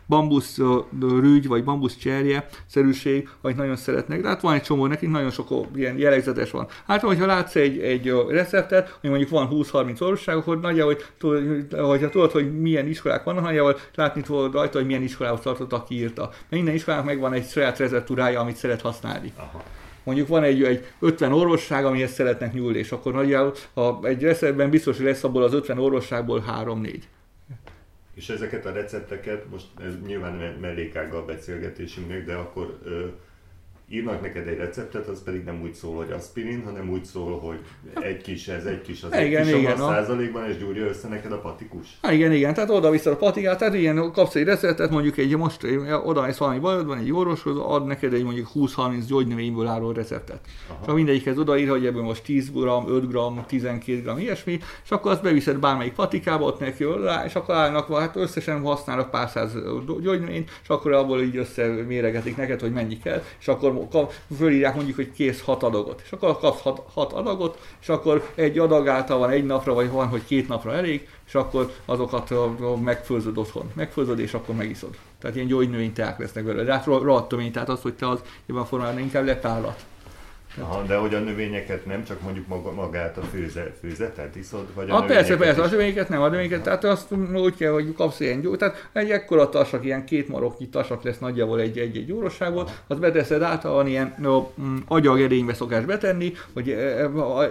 bambusz rügy, vagy bambusz cserje szerűség, amit nagyon szeretnek. De hát van egy csomó, nekik nagyon sok ilyen jellegzetes van. Hát, hogyha látsz egy, egy receptet, hogy mondjuk van 20-30 orvosság, akkor nagyjából, hogy, hogyha tudod, hogy milyen iskolák vannak, nagyjából látni tudod rajta, hogy milyen iskolához tartott, aki írta. Mert minden iskolának megvan egy saját receptúrája, amit szeret használni. Aha mondjuk van egy, egy 50 orvosság, amihez szeretnek nyúlni, és akkor nagyjából ha egy receptben biztos, hogy lesz abból az 50 orvosságból 3-4. És ezeket a recepteket, most ez nyilván mellékággal beszélgetésünknek, de akkor ö, írnak neked egy receptet, az pedig nem úgy szól, hogy aspirin, hanem úgy szól, hogy egy kis ez, egy kis az, igen, egy kis igen, a százalékban, és gyúrja össze neked a patikus. Ha, igen, igen, tehát oda vissza a patikát, tehát ilyen kapsz egy receptet, mondjuk egy most oda mész valami bajod van, egy orvoshoz, ad neked egy mondjuk 20-30 gyógynövényből álló receptet. Aha. Csak mindegyikhez odaír, hogy ebből most 10 g, 5 g, 12 g, ilyesmi, és akkor azt beviszed bármelyik patikába, ott neki rá, és akkor állnak, hát összesen használnak pár száz gyógynövényt, és akkor abból így összeméregetik neked, hogy mennyi kell, és akkor kap, fölírják mondjuk, hogy kész hat adagot. És akkor kapsz hat, hat adagot, és akkor egy adag által van egy napra, vagy van, hogy két napra elég, és akkor azokat megfőzöd otthon. Megfőzöd, és akkor megiszod. Tehát ilyen gyógynövényteák lesznek belőle. De hát rohadt tehát az, hogy te az ebben a formában inkább lepállat. Aha, de hogy a növényeket nem, csak mondjuk maga, magát a főze, főzetet iszod? Vagy a ah, persze, persze, a növényeket nem, a növényeket, tehát azt úgy kell, hogy kapsz ilyen gyó, tehát egy ekkora tasak, ilyen két maroknyi tasak lesz nagyjából egy, egy, egy orvosságból, azt beteszed általában ilyen no, mm, agyagedénybe szokás betenni, hogy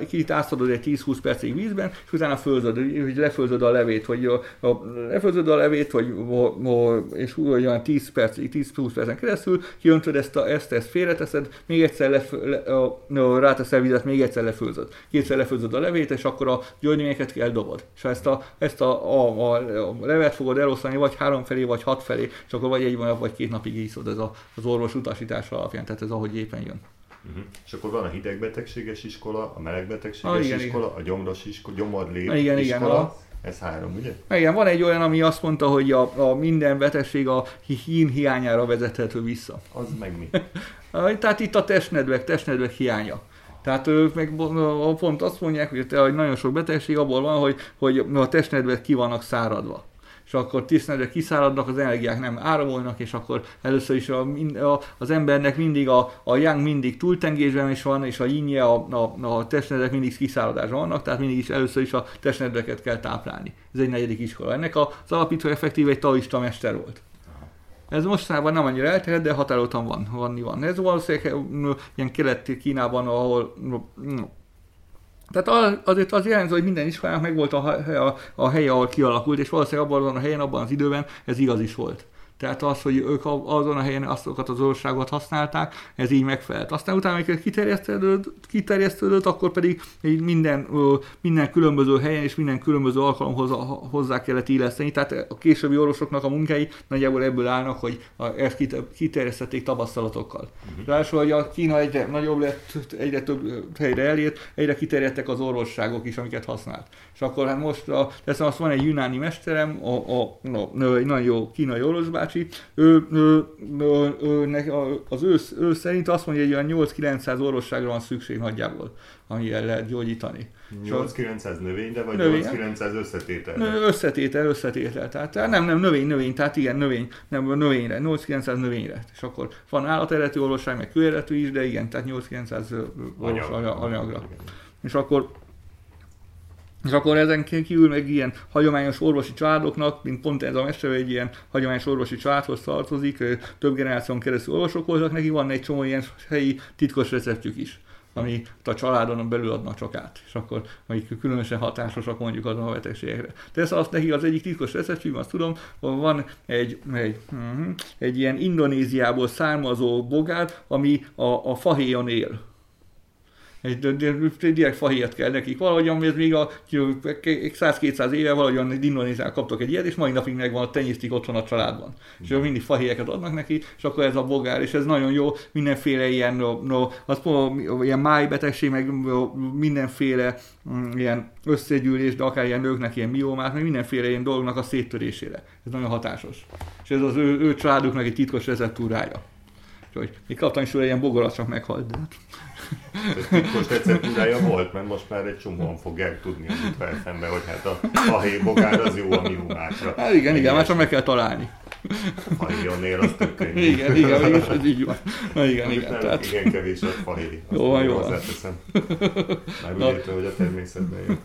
kitáztadod egy 10-20 percig vízben, és utána fölzöd, hogy lefölzöd a levét, hogy a, a, lefölzöd a levét, hogy, a, a, és úgy olyan 10 percig, 10-20 percen keresztül, kiöntöd ezt, a, ezt, ezt félreteszed, még egyszer lef, le, a, no, ráteszel vizet, még egyszer lefőzöd. Kétszer lefőzöd a levét, és akkor a gyógynövényeket eldobod. És ha ezt a, ezt a, a, a, a levet fogod elosztani, vagy három felé, vagy hat felé, és akkor vagy egy vagy két napig iszod ez a, az orvos utasítás alapján, tehát ez ahogy éppen jön. Uh-huh. És akkor van a hidegbetegséges iskola, a melegbetegséges ah, igen, iskola, igen. a gyomros iskola, igen, iskola. Igen, a... Ez három, ugye? Igen, van egy olyan, ami azt mondta, hogy a, a minden betegség a hín hiányára vezethető vissza. Az meg mi? Tehát itt a testnedvek, testnedvek hiánya. Tehát ők meg pont azt mondják, hogy nagyon sok betegség abból van, hogy, hogy a testnedvek ki vannak száradva és akkor tisztnedve kiszáradnak, az energiák nem áramolnak, és akkor először is a, a, az embernek mindig a, a yang mindig túltengésben is van, és a yinje, a, a, a testnedvek mindig kiszáradásban vannak, tehát mindig is először is a testnedveket kell táplálni. Ez egy negyedik iskola. Ennek az alapító effektív egy taoista mester volt. Ez mostanában nem annyira elterjedt, de határoltan van, van, van. Ez valószínűleg ilyen kelet-Kínában, ahol tehát azért az jelenti, hogy minden iskolának megvolt a, a, a helye, ahol kialakult, és valószínűleg abban a helyen, abban az időben ez igaz is volt. Tehát az, hogy ők azon a helyen azokat az országot használták, ez így megfelelt. Aztán utána, amikor kiterjesztődött, kiterjesztődött akkor pedig minden, minden különböző helyen és minden különböző alkalomhoz hozzá kellett illeszteni. Tehát a későbbi orvosoknak a munkái nagyjából ebből állnak, hogy ezt kiterjesztették tapasztalatokkal. Uh-huh. Ráadásul, hogy a Kína egyre nagyobb lett, egyre több helyre elért, egyre kiterjedtek az orvosságok is, amiket használt. És akkor hát most a, teszem, azt van egy junáni mesterem, a, a, a, a, egy nagyon jó kínai orvosbácsi, ő, ő, ő, ő, az ő, ő szerint azt mondja, hogy olyan 8-900 orvosságra van szükség nagyjából, amivel lehet gyógyítani. 8-900 növényre, vagy növény, 8-900 összetételre? Összetétel, összetétel. Tehát nem, nem, növény, növény, tehát igen, növény, nem növényre, 8-900 növényre. És akkor van állateredetű orvosság, meg kőeredetű is, de igen, tehát 8-900 Anyag. anyagra. És akkor és akkor ezen kívül meg ilyen hagyományos orvosi családoknak, mint pont ez a mester egy ilyen hagyományos orvosi családhoz tartozik, több generáción keresztül orvosok voltak, neki van egy csomó ilyen helyi titkos receptjük is ami a családon belül adnak csak át, és akkor amik különösen hatásosak mondjuk azon a betegségekre. De ez azt neki az egyik titkos receptjük, azt tudom, hogy van egy, egy, uh-huh, egy ilyen Indonéziából származó bogár, ami a, a fahéjon él egy, direkt fahéjat kell nekik. Valahogyan ez még a 100-200 éve valahogyan Indonézián kaptak egy ilyet, és mai napig megvan, tenyésztik otthon a családban. És mindig fahéjeket adnak neki, és akkor ez a bogár, és ez nagyon jó, mindenféle ilyen, no, no, az, ilyen májbetegség, meg mindenféle mm, ilyen összegyűlés, de akár ilyen nőknek ilyen miómát, meg mindenféle ilyen dolgnak a széttörésére. Ez nagyon hatásos. És ez az ő, ő családuknak egy titkos receptúrája. Úgyhogy még kaptam is ilyen bogarat, csak meghalt. De... Titkos receptúrája volt, mert most már egy csomóan fogják tudni az szembe, hogy hát a, a bogár az jó a miómákra. Hát igen, igen, már csak meg kell találni. Fahélyonél az tök könnyű. Igen, igen, igen, ez így van. Na igen, igen. Nem, tehát... Igen, kevés a fahéj. Jó van, jó van. Már úgy értem, hogy a természetben jön.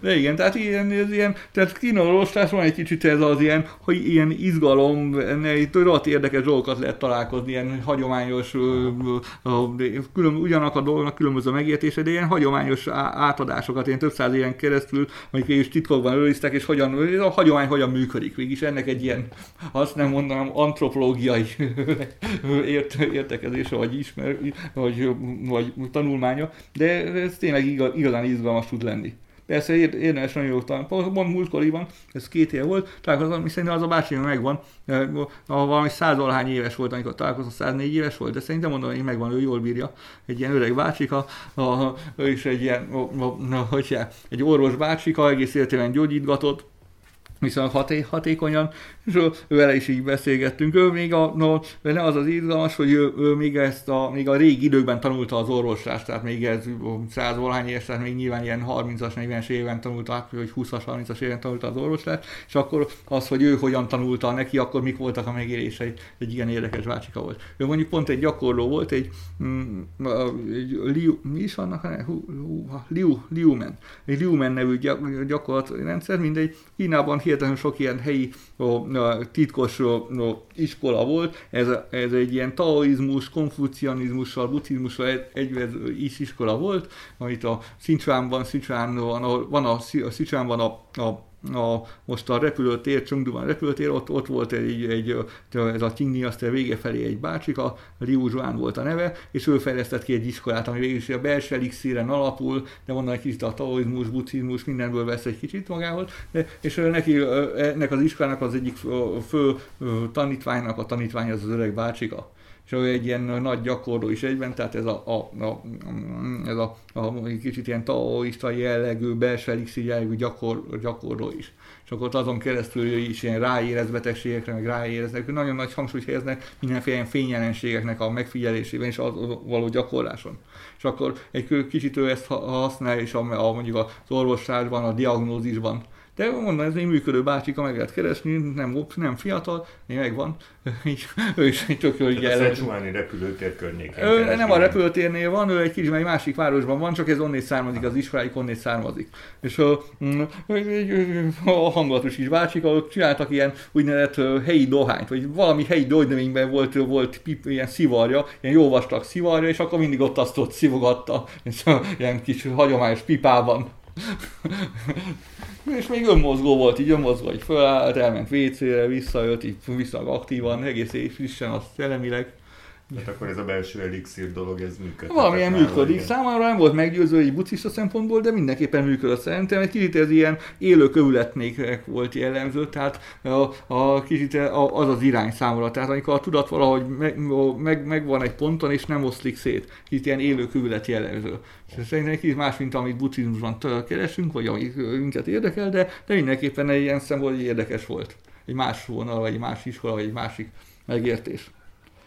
De igen, tehát ilyen, ez ilyen, tehát kínálóstás van egy kicsit ez az ilyen, hogy ilyen izgalom, itt rohadt érdekes dolgokat lehet találkozni, ilyen hagyományos, külön, ugyanak a dolgnak különböző megértése, de ilyen hagyományos átadásokat, ilyen több száz ilyen keresztül, amik is titkokban őriztek, és hogyan, a hagyomány hogyan működik. Végig ennek egy ilyen, azt nem mondanám, antropológiai ért, értekezése, vagy ismer, vagy, vagy tanulmánya, de ez tényleg igazán izgalmas tud lenni. Persze érdemes nagyon jó talán. Pont múltkoriban, ez két év volt, találkozom, szerintem az a bácsi megvan, ha valami százalhány éves volt, amikor találkozom, 104 éves volt, de szerintem mondom, hogy megvan, ő jól bírja. Egy ilyen öreg bácsika, a, a, is egy ilyen, a, a, a, egy orvos bácsika, egész életében gyógyítgatott, viszont haté, hatékonyan, és vele is így beszélgettünk. Ő még a, no, vele az az izgalmas, hogy ő, ő, még ezt a, még a régi időkben tanulta az orvoslást, tehát még ez száz valahány éves, tehát még nyilván ilyen 30-as, 40-es éven tanulta, vagy 20-as, 30-as éven tanulta az orvoslást, és akkor az, hogy ő hogyan tanulta neki, akkor mik voltak a megérései, egy igen érdekes bácsika volt. Ő mondjuk pont egy gyakorló volt, egy, mm, egy Liu, mi is vannak, Liu, Liumen, egy Liumen nevű gyakorlatrendszer, mindegy, Kínában hihetetlenül sok ilyen helyi titkos iskola volt. Ez, ez egy ilyen taoizmus, konfucianizmussal, buddhizmussal egy, egy is iskola volt, amit a Sichuanban, Sichuanban, ahol van a, a Sichuanban a, a a, most a repülőtér, Chengduban repülőtér, ott, ott volt egy, egy, ez a Qing dinasztia vége felé egy bácsika, Liu Zhuan volt a neve, és ő fejlesztett ki egy iskolát, ami végül is a belső elixíren alapul, de mondom egy kicsit a taoizmus, buddhizmus, mindenből vesz egy kicsit magához, de, és neki, ennek az iskolának az egyik fő tanítványnak a tanítvány az az öreg bácsika és ő egy ilyen nagy gyakorló is egyben, tehát ez a, a, a, ez a, a kicsit ilyen taoista jellegű, belső elixir jellegű gyakor, gyakorló is. És akkor azon keresztül ő is ilyen ráérez betegségekre, meg ráéreznek, nagyon nagy hangsúlyt helyeznek mindenféle ilyen fényjelenségeknek a megfigyelésében és az való gyakorláson. És akkor egy kicsit ő ezt használja, és a, a mondjuk az orvoslásban, a diagnózisban de mondom, ez egy működő bácsika, meg lehet keresni, nem, nem fiatal, még megvan. ő is egy tök jó így el. A repülőtér környékén. Ő, nem a repülőtérnél van, ő egy kicsit egy másik városban van, csak ez onnét származik, az iskoláik onnét származik. És a, mm, a hangulatos is bácsika, ők csináltak ilyen úgynevezett helyi dohányt, vagy valami helyi gyógynövényben volt, volt pip, ilyen szivarja, ilyen jó vastag szivarja, és akkor mindig ott azt ott szivogatta, és ilyen kis hagyományos pipában. És még önmozgó volt, így önmozgó, hogy fölállt, elment WC-re, visszajött, így viszonylag aktívan, egész frissen, azt szellemileg. Hát akkor ez a belső elixír dolog, ez működik. Valamilyen működik. Igen. Számomra nem volt meggyőző egy buddhista szempontból, de mindenképpen működött. Szerintem egy kicsit ez ilyen élő kövületnék volt jellemző, tehát a, a, kicsit az az irány számomra. Tehát amikor a tudat valahogy meg, meg, megvan egy ponton, és nem oszlik szét. Kicsit ilyen élő kövület jellemző. Szerintem egy kicsit más, mint amit buddhizmusban keresünk, vagy amit minket érdekel, de, de mindenképpen egy ilyen szempontból érdekes volt. Egy más vonal, vagy egy más iskola, vagy egy másik megértés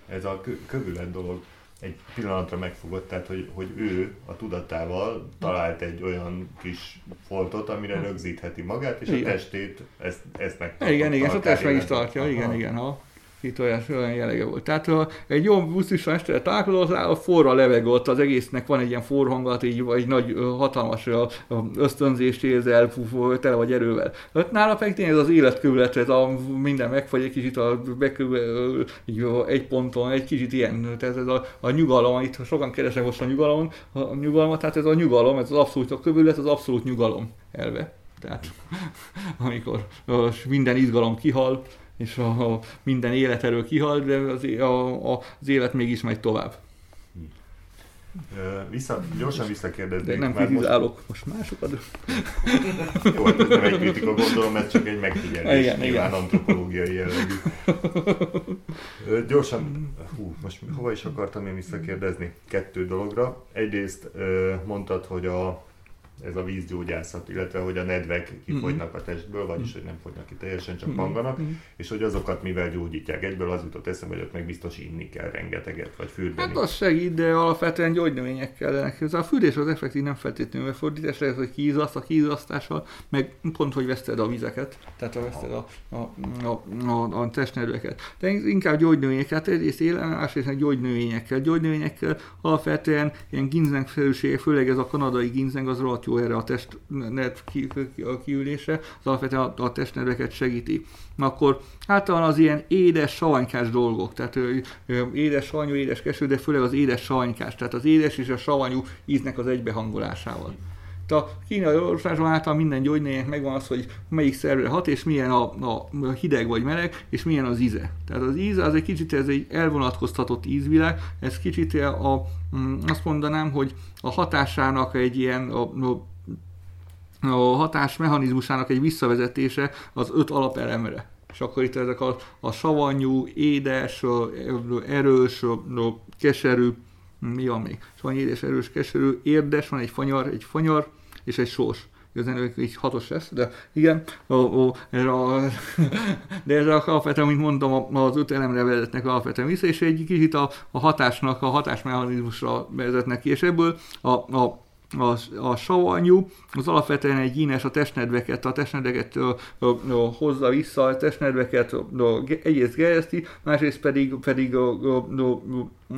ez a kövület dolog egy pillanatra megfogott, tehát hogy, hogy ő a tudatával talált egy olyan kis foltot, amire rögzítheti magát, és igen. a testét ezt, ezt megtartja. Igen, igen, és a test meg is tartja, igen, igen. Ha itt olyan, olyan jellege volt. Tehát ha egy jó buszista este találkozott, a forra levegő ott az egésznek van egy ilyen forhangat, így egy nagy hatalmas ösztönzést érzel, tele vagy erővel. Ott nála pedig tényleg ez az életkövület, ez a minden megfagy egy kicsit a bekövül, egy ponton, egy kicsit ilyen, tehát ez a, a nyugalom, itt sokan keresnek most a nyugalom, a nyugalmat, tehát ez a nyugalom, ez az abszolút a kövület, az abszolút nyugalom elve. Tehát amikor minden izgalom kihal, és a, a minden életerő kihalt, de az, a, a, az élet mégis megy tovább. Vissza, gyorsan visszakérdeznék. De nem kritizálok, most, most másokat. Jó, hát ez nem egy kritika, gondolom, ez csak egy megfigyelés. Igen, nyilván igen. antropológiai jellegű. Gyorsan, hú, most hova is akartam én visszakérdezni? Kettő dologra. Egyrészt mondtad, hogy a ez a vízgyógyászat, illetve hogy a nedvek kifogynak mm-hmm. a testből, vagyis hogy nem fogynak ki teljesen, csak panganak, mm-hmm. és hogy azokat mivel gyógyítják. Egyből az jutott eszembe, hogy ott meg biztos inni kell rengeteget, vagy fürdeni. Hát az segít, de alapvetően gyógynövények kellenek. Ez a fürdés az effektív nem feltétlenül fordítás, ez, hogy kiizaszt a kiizasztással, meg pont, hogy veszted a vizeket, tehát veszted a, a, a, a, a testnedveket. De inkább gyógynövények, hát egyrészt élen, másrészt gyógynövényekkel. Gyógynövényekkel alapvetően ilyen ginzeng felelőssége, főleg ez a kanadai ginzeng, az rohadt jó erre a testnet kiülése, az alapvetően a, a testnedveket segíti. Akkor általában az ilyen édes, savanykás dolgok, tehát ö, ö, édes, savanyú, édes, keső, de főleg az édes, savanykás, tehát az édes és a savanyú íznek az egybehangolásával. A kínai orvoslásban által minden gyógynövénynek megvan az, hogy melyik szervre hat, és milyen a, a hideg vagy meleg, és milyen az íze. Tehát az íze az egy kicsit ez egy elvonatkoztatott ízvilág, ez kicsit a, a mm, azt mondanám, hogy a hatásának egy ilyen a, a, a hatás mechanizmusának egy visszavezetése az öt alapelemre. És akkor itt ezek a, a savanyú, édes, erős, keserű, mi van még? Savanyú, édes, erős, keserű, érdes, van egy fanyar, egy fanyar, és egy sós igazán így hatos lesz, de igen, ó, ó, erre a, de ez alapvetően, mint mondtam, az öt elemre vezetnek alapvetően vissza, és egy kicsit a, a hatásnak, a hatásmechanizmusra vezetnek ki, és ebből a, a a, a savanyú, az alapvetően egy ínes a testnedveket, a testnedveket ö, ö, ö, hozza vissza, a testnedveket ö, egyrészt gerjeszti, másrészt pedig, pedig ö, ö,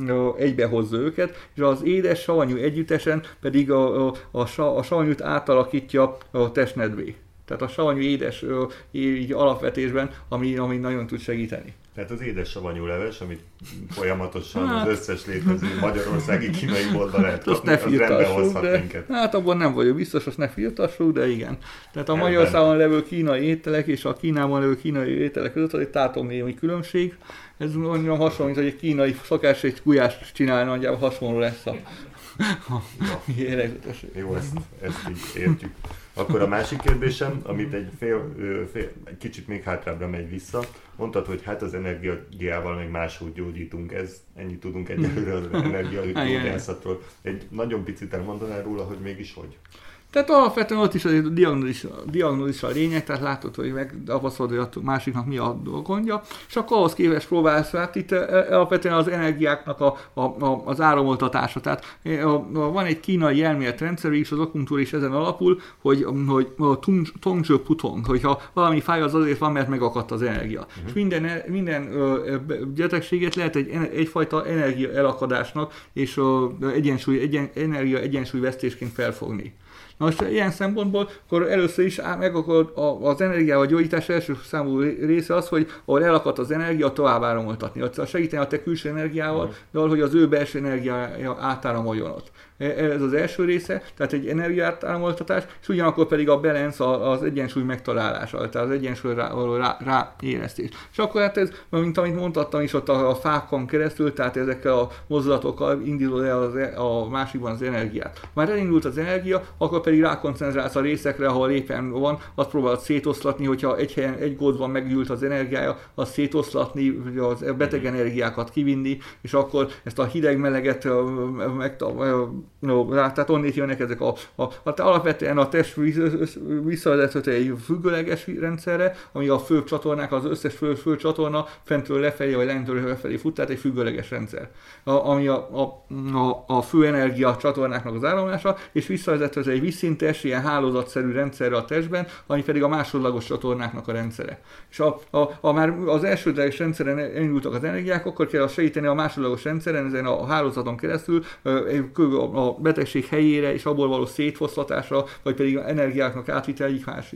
ö, egybehozza őket, és az édes savanyú együttesen pedig a, a, a, a savanyút átalakítja a testnedvé. Tehát a savanyú édes így alapvetésben, ami, ami nagyon tud segíteni. Tehát az édes savanyú leves, amit folyamatosan hát, az összes létező magyarországi kínai boltban lehet kapni, azt ne az hozhat de, minket. Hát abban nem vagyok biztos, azt ne firtassuk, de igen. Tehát a Magyarországon levő kínai ételek és a Kínában levő kínai ételek között az egy tátom némi különbség. Ez olyan hasonló, mint hogy egy kínai szakás egy gulyást csinálna, nagyjából hasonló lesz a, a Jó, ezt, ezt így értjük. Akkor a másik kérdésem, amit egy, fél, fél, egy kicsit még hátrábbra megy vissza, mondtad, hogy hát az energiával meg máshogy gyógyítunk, ez ennyit tudunk egyelőre az energiagyógyászatról. Egy nagyon picit elmondanál róla, hogy mégis hogy? Tehát alapvetően ott is a diagnózis, diagnózis a lényeg, tehát látod, hogy megdapaszolod, hogy a másiknak mi a gondja, és akkor ahhoz képest próbálsz, hát itt e, e, alapvetően az energiáknak a, a, a, az áramoltatása. Tehát e, a, a, van egy kínai elméletrendszer, és az akupunktúra is ezen alapul, hogy, hogy a tongzső putong, hogyha valami fáj, az azért van, mert megakadt az energia. Uh-huh. És minden, minden ö, betegséget lehet egy, egyfajta energia elakadásnak és a egyensúly, egyen, energia egyensúlyvesztésként felfogni. Na most ilyen szempontból akkor először is meg akkor az a gyógyítás első számú része az, hogy ahol elakadt az energia, tovább áramoltatni. Ott segíteni a te külső energiával, de hogy az ő belső energia átáramoljon ott. E, ez az első része, tehát egy energiátámoltatás, és ugyanakkor pedig a balance, az egyensúly megtalálása, tehát az egyensúly rá, rá, ráéreztés. És akkor hát ez, mint amit mondhattam is ott a, a fákon keresztül, tehát ezekkel a mozdulatokkal indítod el az, e, a másikban az energiát. Már elindult az energia, akkor pedig rákoncentrálsz a részekre, ahol éppen van, azt próbálod szétoszlatni, hogyha egy helyen, egy gódban meggyűlt az energiája, azt szétoszlatni, az beteg energiákat kivinni, és akkor ezt a hideg-meleget meg, no, tehát onnét jönnek ezek a, a, a alapvetően a test visszavezethető egy függőleges rendszerre, ami a fő csatornák, az összes fő, fő csatorna fentről lefelé, vagy lentről lefelé fut, tehát egy függőleges rendszer, a, ami a, a, a, a fő energia csatornáknak az áramlása, és visszavezethető egy visszintes, ilyen hálózatszerű rendszerre a testben, ami pedig a másodlagos csatornáknak a rendszere. És a, a, a már az elsődleges rendszeren elindultak az energiák, akkor kell segíteni a másodlagos rendszeren, ezen a hálózaton keresztül a, betegség helyére és abból való szétfoszlatásra, vagy pedig energiáknak átvitel egyik más,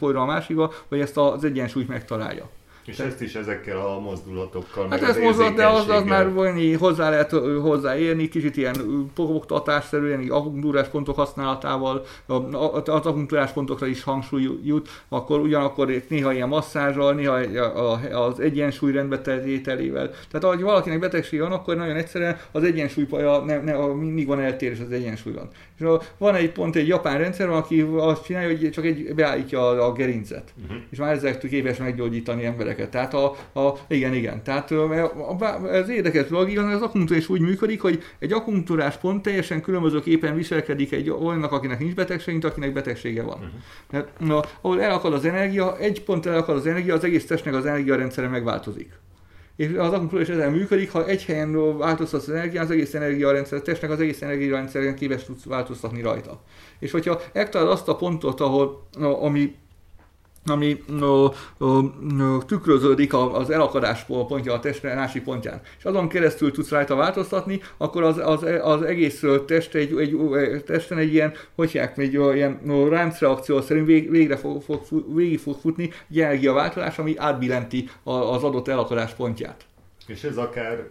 a másikba, vagy ezt az egyensúlyt megtalálja. És ezt is ezekkel a mozdulatokkal, Hát ez mozgat, de az, az már valami hozzá lehet hozzáérni, kicsit ilyen pokoktatásszerűen, így akupunktúrás pontok használatával, az akupunktúrás pontokra is hangsúly jut, akkor ugyanakkor itt néha ilyen masszázsal, néha az egyensúly rendbetételével. Tehát ahogy valakinek betegsége van, akkor nagyon egyszerűen az egyensúlypaja, ne, ne, mindig van eltérés az egyensúlyban. És a, van egy pont egy japán rendszer, van, aki azt csinálja, hogy csak egy, beállítja a, a gerincet Mhm. és már ezek képes meggyógyítani embereket. Tehát a, a igen, igen. Tehát ez érdekes dolog, igazán az akupunktúra is úgy működik, hogy egy akupunktúrás pont teljesen különbözőképpen viselkedik egy olyannak, akinek nincs betegség, mint akinek betegsége van. Mhm. Tehát, na, ahol elakad az energia, egy pont elakad az energia, az egész testnek az energiarendszere megváltozik. És az akupunktúra is ezen működik, ha egy helyen változtatsz az energiát, az egész energiarendszer, a testnek az egész energiarendszeren képes tudsz változtatni rajta. És hogyha megtalálod azt a pontot, ahol, ami ami ö, ö, ö, tükröződik az elakadás pontja a test másik pontján, és azon keresztül tudsz rajta változtatni, akkor az, az, az egész test egy, egy, testen egy ilyen, hogy hívják, egy ilyen ráncreakció szerint vég, végre fog, fog, végig fog futni egy energiaváltozás, ami átbillenti az adott elakadás pontját. És ez akár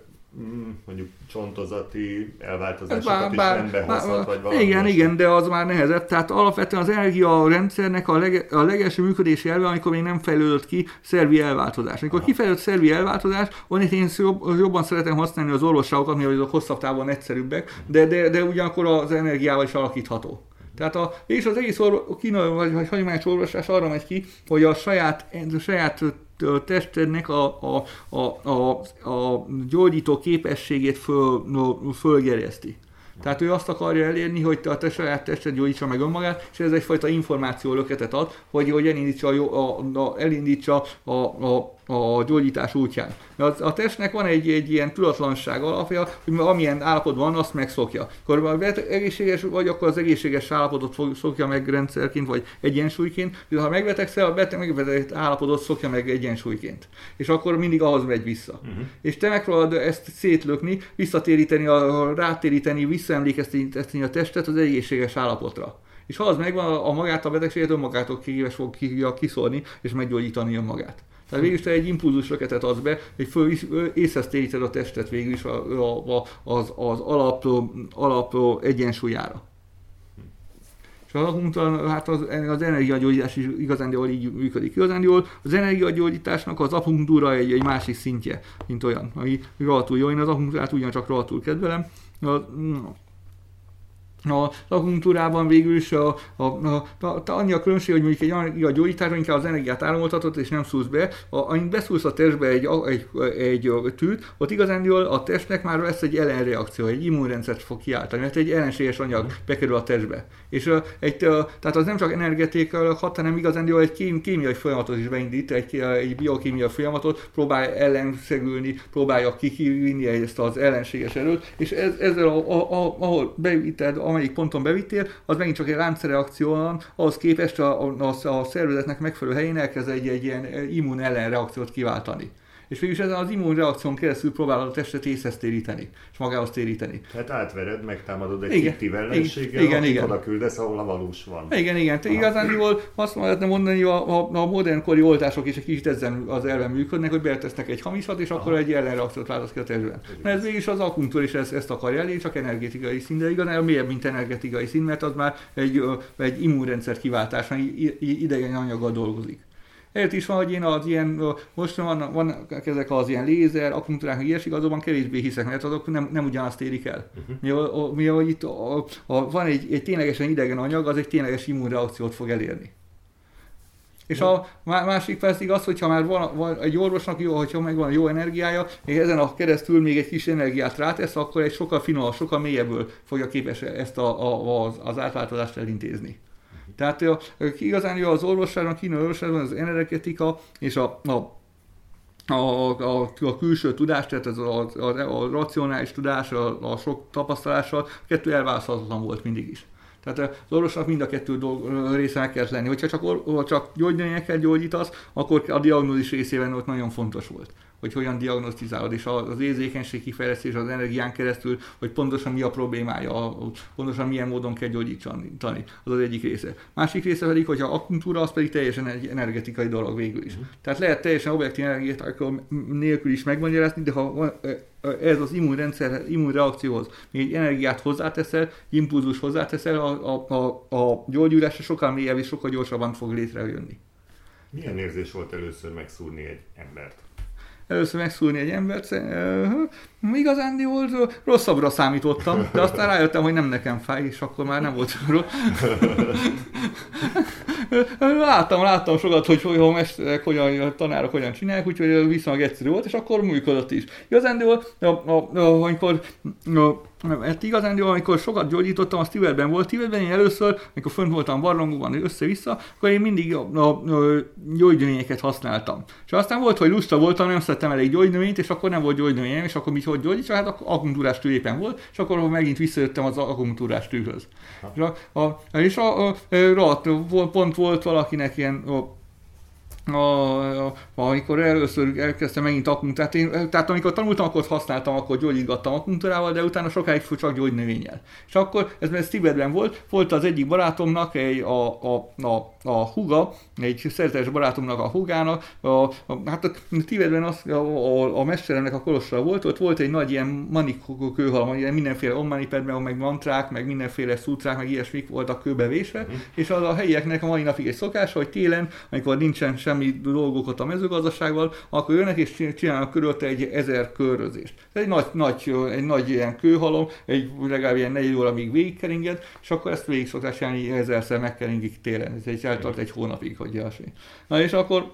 mondjuk csontozati elváltozásokat is rendbe hozhat, vagy valami igen, ilyesmi. igen, de az már nehezebb. Tehát alapvetően az energiarendszernek a, lege, a legelső működési elve, amikor még nem fejlődött ki szervi elváltozás. Amikor Aha. kifejlődött szervi elváltozás, onnét én jobb, jobban szeretem használni az orvosságokat, mivel azok hosszabb távon egyszerűbbek, de, de, de ugyanakkor az energiával is alakítható. Tehát a, és az egész orvo, kínai vagy, vagy hagyományos orvoslás arra megy ki, hogy a saját, a saját testednek a, a, a, a, a gyógyító képességét föl, no, fölgerjeszti. Tehát ő azt akarja elérni, hogy te a te saját tested gyógyítsa meg önmagát, és ez egyfajta információ löketet ad, hogy, hogy elindítsa, a, a, a, elindítsa a, a, a gyógyítás útján. Mert a, testnek van egy, egy ilyen tudatlanság alapja, hogy amilyen állapotban van, azt megszokja. Akkor ha egészséges vagy, akkor az egészséges állapotot fog, szokja meg rendszerként, vagy egyensúlyként, de ha megbetegszel, a beteg megbeteg állapotot szokja meg egyensúlyként. És akkor mindig ahhoz megy vissza Mhm. és te megpróbálod ezt szétlökni, visszatéríteni, a, rátéríteni, visszaemlékeztetni a testet az egészséges állapotra. És ha az megvan, a, magát a betegséget önmagától képes fog ki, kiszórni, és meggyógyítani önmagát. Tehát végül is te egy impulzus löketet adsz be, hogy föl, téríted a testet végül is a, a, a, az, az alap, alap egyensúlyára. És az akupunktum, hát az, az energiagyógyítás is igazán jól így működik. Igazán jól az energiagyógyításnak az akupunktúra egy, egy másik szintje, mint olyan, ami rohadtul jó. Én az akupunktúrát ugyancsak rohadtul kedvelem. A, a akupunktúrában végül is a, a, a, a, a, annyi a különbség, hogy mondjuk egy energia gyógyítás, inkább az energiát áramoltatott, és nem szúrsz be. A, amint beszúrsz a testbe egy, egy, egy, egy tűt, ott igazán a testnek már lesz egy ellenreakció, egy immunrendszert fog kiáltani, mert egy ellenséges anyag bekerül a testbe. És a, egy, a, tehát az nem csak energetikai hat, hanem igazán egy kém, kémiai folyamatot is beindít, egy, egy biokémiai folyamatot, próbálja ellenszegülni, próbálja kivinni ezt az ellenséges erőt, és ez, ezzel, a, a, a, ahol bevitted, amelyik ponton bevittél, az megint csak egy láncreakció van, ahhoz képest a, a, a szervezetnek megfelelő helyén elkezd egy, egy ilyen immun ellenreakciót kiváltani. És végülis ezen az immunreakción keresztül próbálod a testet észhez téríteni, és magához téríteni. Tehát átvered, megtámadod egy Igen, fiktív ellenséggel, igen, igen. oda küldesz, ahol a valós van. Igen, igen. Te igazán jól azt lehetne mondani, a, a, a modernkori oltások is egy kicsit ezen az elven működnek, hogy beletesznek egy hamisat, és akkor Aha. egy ellenreakciót váltasz ki a testben. Mert ez végig az akupunktúr is ezt, ezt akarja elérni, csak energetikai szín, de igazán mélyebb, mint energetikai szín, mert az már egy, egy immunrendszer kiváltás, mert i- i- idegen anyaggal dolgozik. Ezért is van, hogy én az ilyen, most vannak, vannak ezek az ilyen lézer, akupunktúrák, meg ilyesmik, azokban kevésbé hiszek, mert azok nem, nem ugyanazt érik el. Mhm. Mi, a, a, mi a, itt a, a, van egy, egy ténylegesen idegen anyag, az egy tényleges immunreakciót fog elérni. És a má- másik pedig az, hogyha már van, van egy orvosnak jó, hogyha megvan jó energiája, még ezen a keresztül még egy kis energiát rátesz, akkor egy sokkal finomabb, sokkal mélyebből fogja képes ezt a, a, az, az átváltozást elintézni. Tehát a, igazán az orvosságban, kínai orvosságban az energetika és a, a a, a, a külső tudás, tehát ez a, a, a racionális tudás, a, a sok tapasztalással, a kettő elválaszthatatlan volt mindig is. Tehát az orvosnak mind a kettő dolg, része kellett lenni. Hogyha csak, or, csak gyógynövényekkel gyógyítasz, akkor a diagnózis részében ott nagyon fontos volt hogy hogyan diagnosztizálod, és az érzékenység kifejlesztés az energián keresztül, hogy pontosan mi a problémája, pontosan milyen módon kell gyógyítani, az az egyik része. Másik része pedig, hogy a akupunktúra az pedig teljesen egy energetikai dolog végül is. Uh-huh. Tehát lehet teljesen objektív energiát nélkül is megmagyarázni, de ha ez az immunrendszer, immunreakcióhoz még egy energiát hozzáteszel, impulzus hozzáteszel, a, a, a, a gyógyulásra sokkal mélyebb és sokkal gyorsabban fog létrejönni. Milyen érzés volt először megszúrni egy embert? Először megszúrni egy embert, igazán volt, rosszabbra számítottam, de aztán rájöttem, hogy nem nekem fáj, és akkor már nem volt rossz. láttam, láttam sokat, hogy, a mesterek, hogyan, a tanárok hogyan csinálják, úgyhogy viszonylag egyszerű volt, és akkor működött is. Igazán volt, amikor mert igazán jó, amikor sokat gyógyítottam, az Tibetben volt. Tibetben én először, amikor fönt voltam barlangokban össze-vissza, akkor én mindig a, a, a gyógynövényeket használtam. És aztán volt, hogy lusta voltam, nem szedtem elég gyógynövényt, és akkor nem volt gyógynövényem, és akkor mit hogy gyógyítsa, hát akupunktúrás tű éppen volt, és akkor megint visszajöttem az akupunktúrás tűhöz. És, a, a, és a, a, a, a, pont volt valakinek ilyen a, a, a, amikor először elkezdtem megint akupunktúrát, tehát amikor tanultam, akkor használtam, akkor gyógyítgattam akupunktúrával, de utána sokáig csak gyógynövényel. És akkor, ez, ez Tibetben volt, volt az egyik barátomnak egy, a, a, a, a huga, egy szerzetes barátomnak a hugának, a, a, hát a Tibetben az, a, a, a mesteremnek a kolostra volt, ott volt egy nagy ilyen manikó kőhalom, ilyen mindenféle ommanipedben, meg mantrák, meg mindenféle szutrák, meg ilyesmik voltak kőbevésve, mm. és az a helyieknek a mai napig egy szokás, hogy télen, amikor nincsen sem semmi dolgokat a mezőgazdasággal, akkor jönnek és csinálnak körülte egy ezer körözést. Ez egy nagy, nagy, egy nagy ilyen kőhalom, egy legalább ilyen negy óra még végigkeringed, és akkor ezt végig szokták csinálni ezerszer megkeringik télen. Ez egy eltart egy hónapig, hogy ilyesmi. Na és akkor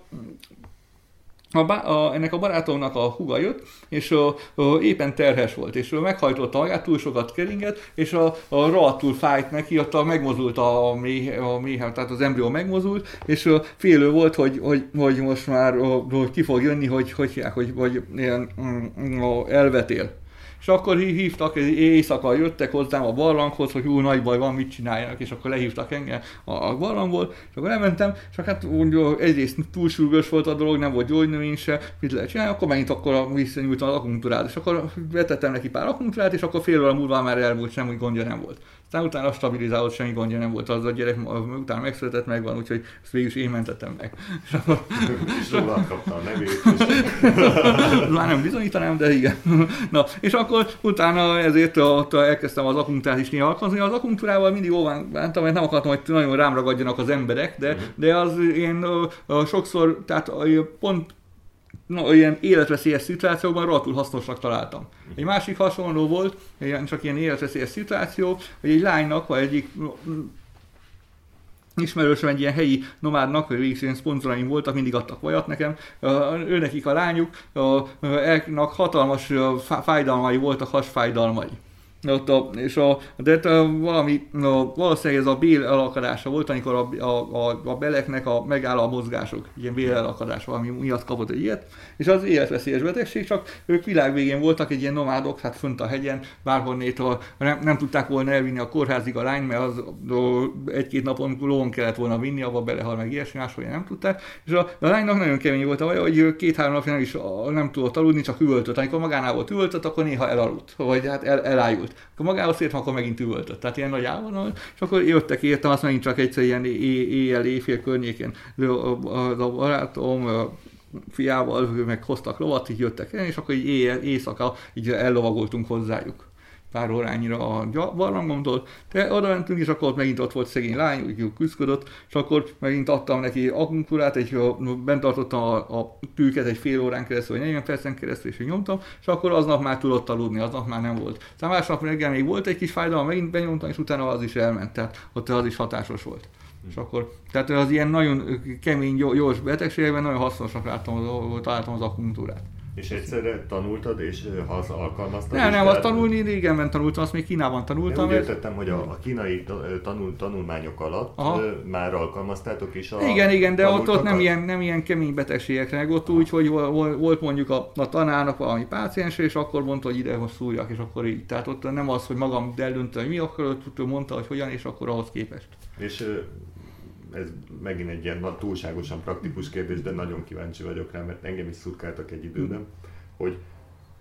a, a, ennek a barátomnak a huga jött, és a, a, éppen terhes volt, és ő meghajtotta magát, túl sokat keringet, és a, a rohadtul fájt neki, ott a, megmozult a, méh, a méhem, tehát az embrió megmozult, és a, félő volt, hogy, hogy, hogy most már a, hogy ki fog jönni, hogy, hogy, hogy, hogy ilyen mm, elvetél. És akkor hívtak, éjszaka jöttek hozzám a barlanghoz, hogy új nagy baj van, mit csináljanak, és akkor lehívtak engem a barlangból, és akkor elmentem, és hát úgy, egyrészt túlsúlyos volt a dolog, nem volt gyógynövény se, mit lehet csinálni, akkor megint akkor visszanyújtam az akupunktúrát, és akkor vetettem neki pár akupunktúrát, és akkor fél óra múlva már elmúlt, semmi gondja nem volt. Aztán utána stabilizálódott, semmi gondja nem volt, az a gyerek utána megszületett, megvan, úgyhogy ezt végül is én mentettem meg. Róla kapta a nevét. Már nem bizonyítanám, de igen. Na, és akkor utána ezért ott elkezdtem az akunktát is néha alkalmazni. Az akunktúrával mindig óván bántam, mert nem akartam, hogy nagyon rám ragadjanak az emberek, de, uh-huh. de az én sokszor, tehát pont no, ilyen életveszélyes szituációban rohadtul hasznosnak találtam. Egy másik hasonló volt, csak ilyen életveszélyes szituáció, hogy egy lánynak, vagy egyik ismerősöm egy ilyen helyi nomádnak, vagy végig ilyen szponzoraim voltak, mindig adtak vajat nekem, őnekik a lányuk, a, hatalmas fájdalmai voltak, hasfájdalmai ott a, és a, de a, valami, a, valószínűleg ez a bél elakadása volt, amikor a, a, a, a beleknek a, megáll a mozgások, ilyen bél elakadás valami miatt kapott egy ilyet, és az életveszélyes betegség, csak ők világvégén voltak egy ilyen nomádok, hát fönt a hegyen, bárhonnét, nem, nem tudták volna elvinni a kórházig a lány, mert az egy-két napon lón kellett volna vinni, abba belehal meg ilyesmi, máshol nem tudták, és a, a lánynak nagyon kemény volt a vaj, hogy két-három napja nem is nem tudott aludni, csak üvöltött. Amikor magánál volt üvöltött, akkor néha elaludt, vagy hát el, elájult. Akkor magához ért, akkor megint üvöltött. Tehát ilyen nagy álmodon, és akkor jöttek, értem, azt megint csak egyszer ilyen éjjel, éjfél környékén a barátom, fiával, meg hoztak lovat, így jöttek el, és akkor így éjjel, éjszaka így ellovagoltunk hozzájuk pár órányira a barlangomtól, de oda mentünk, és akkor megint ott volt szegény lány, úgy küzdködött, és akkor megint adtam neki akunkulát, egy, bent tartottam a, a tűket egy fél órán keresztül, vagy 40 percen keresztül, és nyomtam, és akkor aznap már tudott aludni, aznap már nem volt. Aztán másnap reggel még volt egy kis fájdalom, megint benyomtam, és utána az is elment, tehát ott az is hatásos volt. És akkor, tehát az ilyen nagyon kemény, gyors betegségekben nagyon hasznosnak láttam, találtam az akupunktúrát. És egyszerre tanultad, és ha az alkalmaztad? Nem, nem, azt tanulni régenben tanultam, azt még Kínában tanultam. Úgy értettem, hogy a, a kínai tanul, tanulmányok alatt Aha. már alkalmaztátok is a Igen, igen, de ott, ott nem, ilyen, nem ilyen kemény betegségekre, ott úgy, hogy volt mondjuk a, a tanárnak valami páciens, és akkor mondta, hogy ide szúrjak, és akkor így. Tehát ott nem az, hogy magam eldöntöm, hogy mi akarod, mondta, hogy hogyan, és akkor ahhoz képest. És ez megint egy ilyen túlságosan praktikus kérdés, de nagyon kíváncsi vagyok rá, mert engem is szurkáltak egy időben, hogy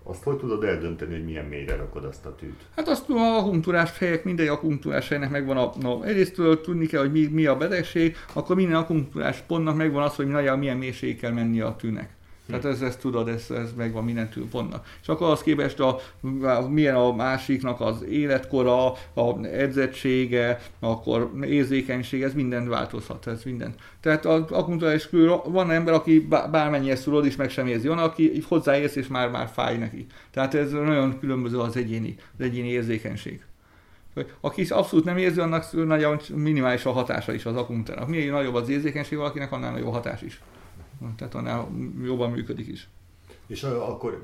azt hogy tudod eldönteni, hogy milyen mélyre rakod azt a tűt? Hát azt a akupunktúrás helyek, minden akupunktúrás helynek megvan a, no, egyrészt tudni kell, hogy mi, mi a betegség, akkor minden akupunktúrás pontnak megvan az, hogy nagyon milyen mélységig kell menni a tűnek. Tehát ez, ezt tudod, ez, ez megvan mindentől pontnak. És akkor az képest a, a, milyen a másiknak az életkora, a edzettsége, akkor érzékenység, ez minden változhat, ez minden. Tehát az akupunkturális van ember, aki bármennyire szurod is meg sem érzi, van, aki hozzáérsz és már, már fáj neki. Tehát ez nagyon különböző az egyéni, az egyéni érzékenység. Aki abszolút nem érzi, annak nagyon minimális a hatása is az akupunktának. Minél nagyobb az érzékenység valakinek, annál nagyobb a hatás is tehát annál jobban működik is. És akkor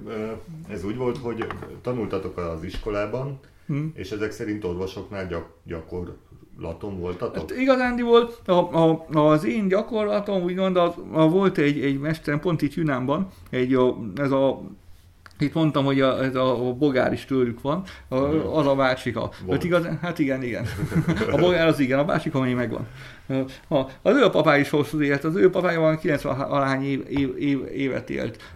ez úgy volt, hogy tanultatok az iskolában, hmm. és ezek szerint orvosoknál gyak, gyakorlaton voltatok? Hát volt, a, a, az én gyakorlatom úgymond, az, a, volt egy, egy mesterem, pont itt Jünánban, egy, a, ez a itt mondtam, hogy a, a, a bogár is tőlük van, a, az a bácsika. Hát, igaz, hát igen, igen. A bogár az igen, a bácsika még megvan. Az ő papá is hosszú élt, az ő papája van 90 alány év, év, év, évet élt.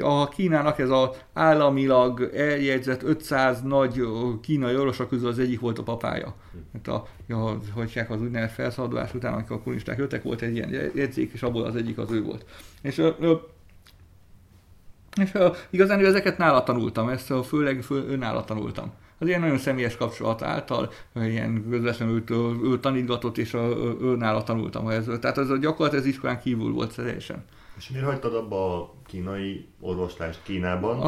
A Kínának ez az államilag eljegyzett 500 nagy kínai orvosa közül az egyik volt a papája. Hát a, a, hogy az úgynevezett felszabadulás után, amikor a kommunisták jöttek, volt egy ilyen jegyzék, és abból az egyik az ő volt. És és uh, igazán ezeket nála tanultam, ezt uh, főleg fő, nála tanultam. Az ilyen nagyon személyes kapcsolat által, ilyen közvetlenül ő, ő tanítgatott, és ő nála tanultam. Ez, tehát ez a gyakorlat ez iskolán kívül volt teljesen. És miért hagytad abba a kínai orvoslást Kínában?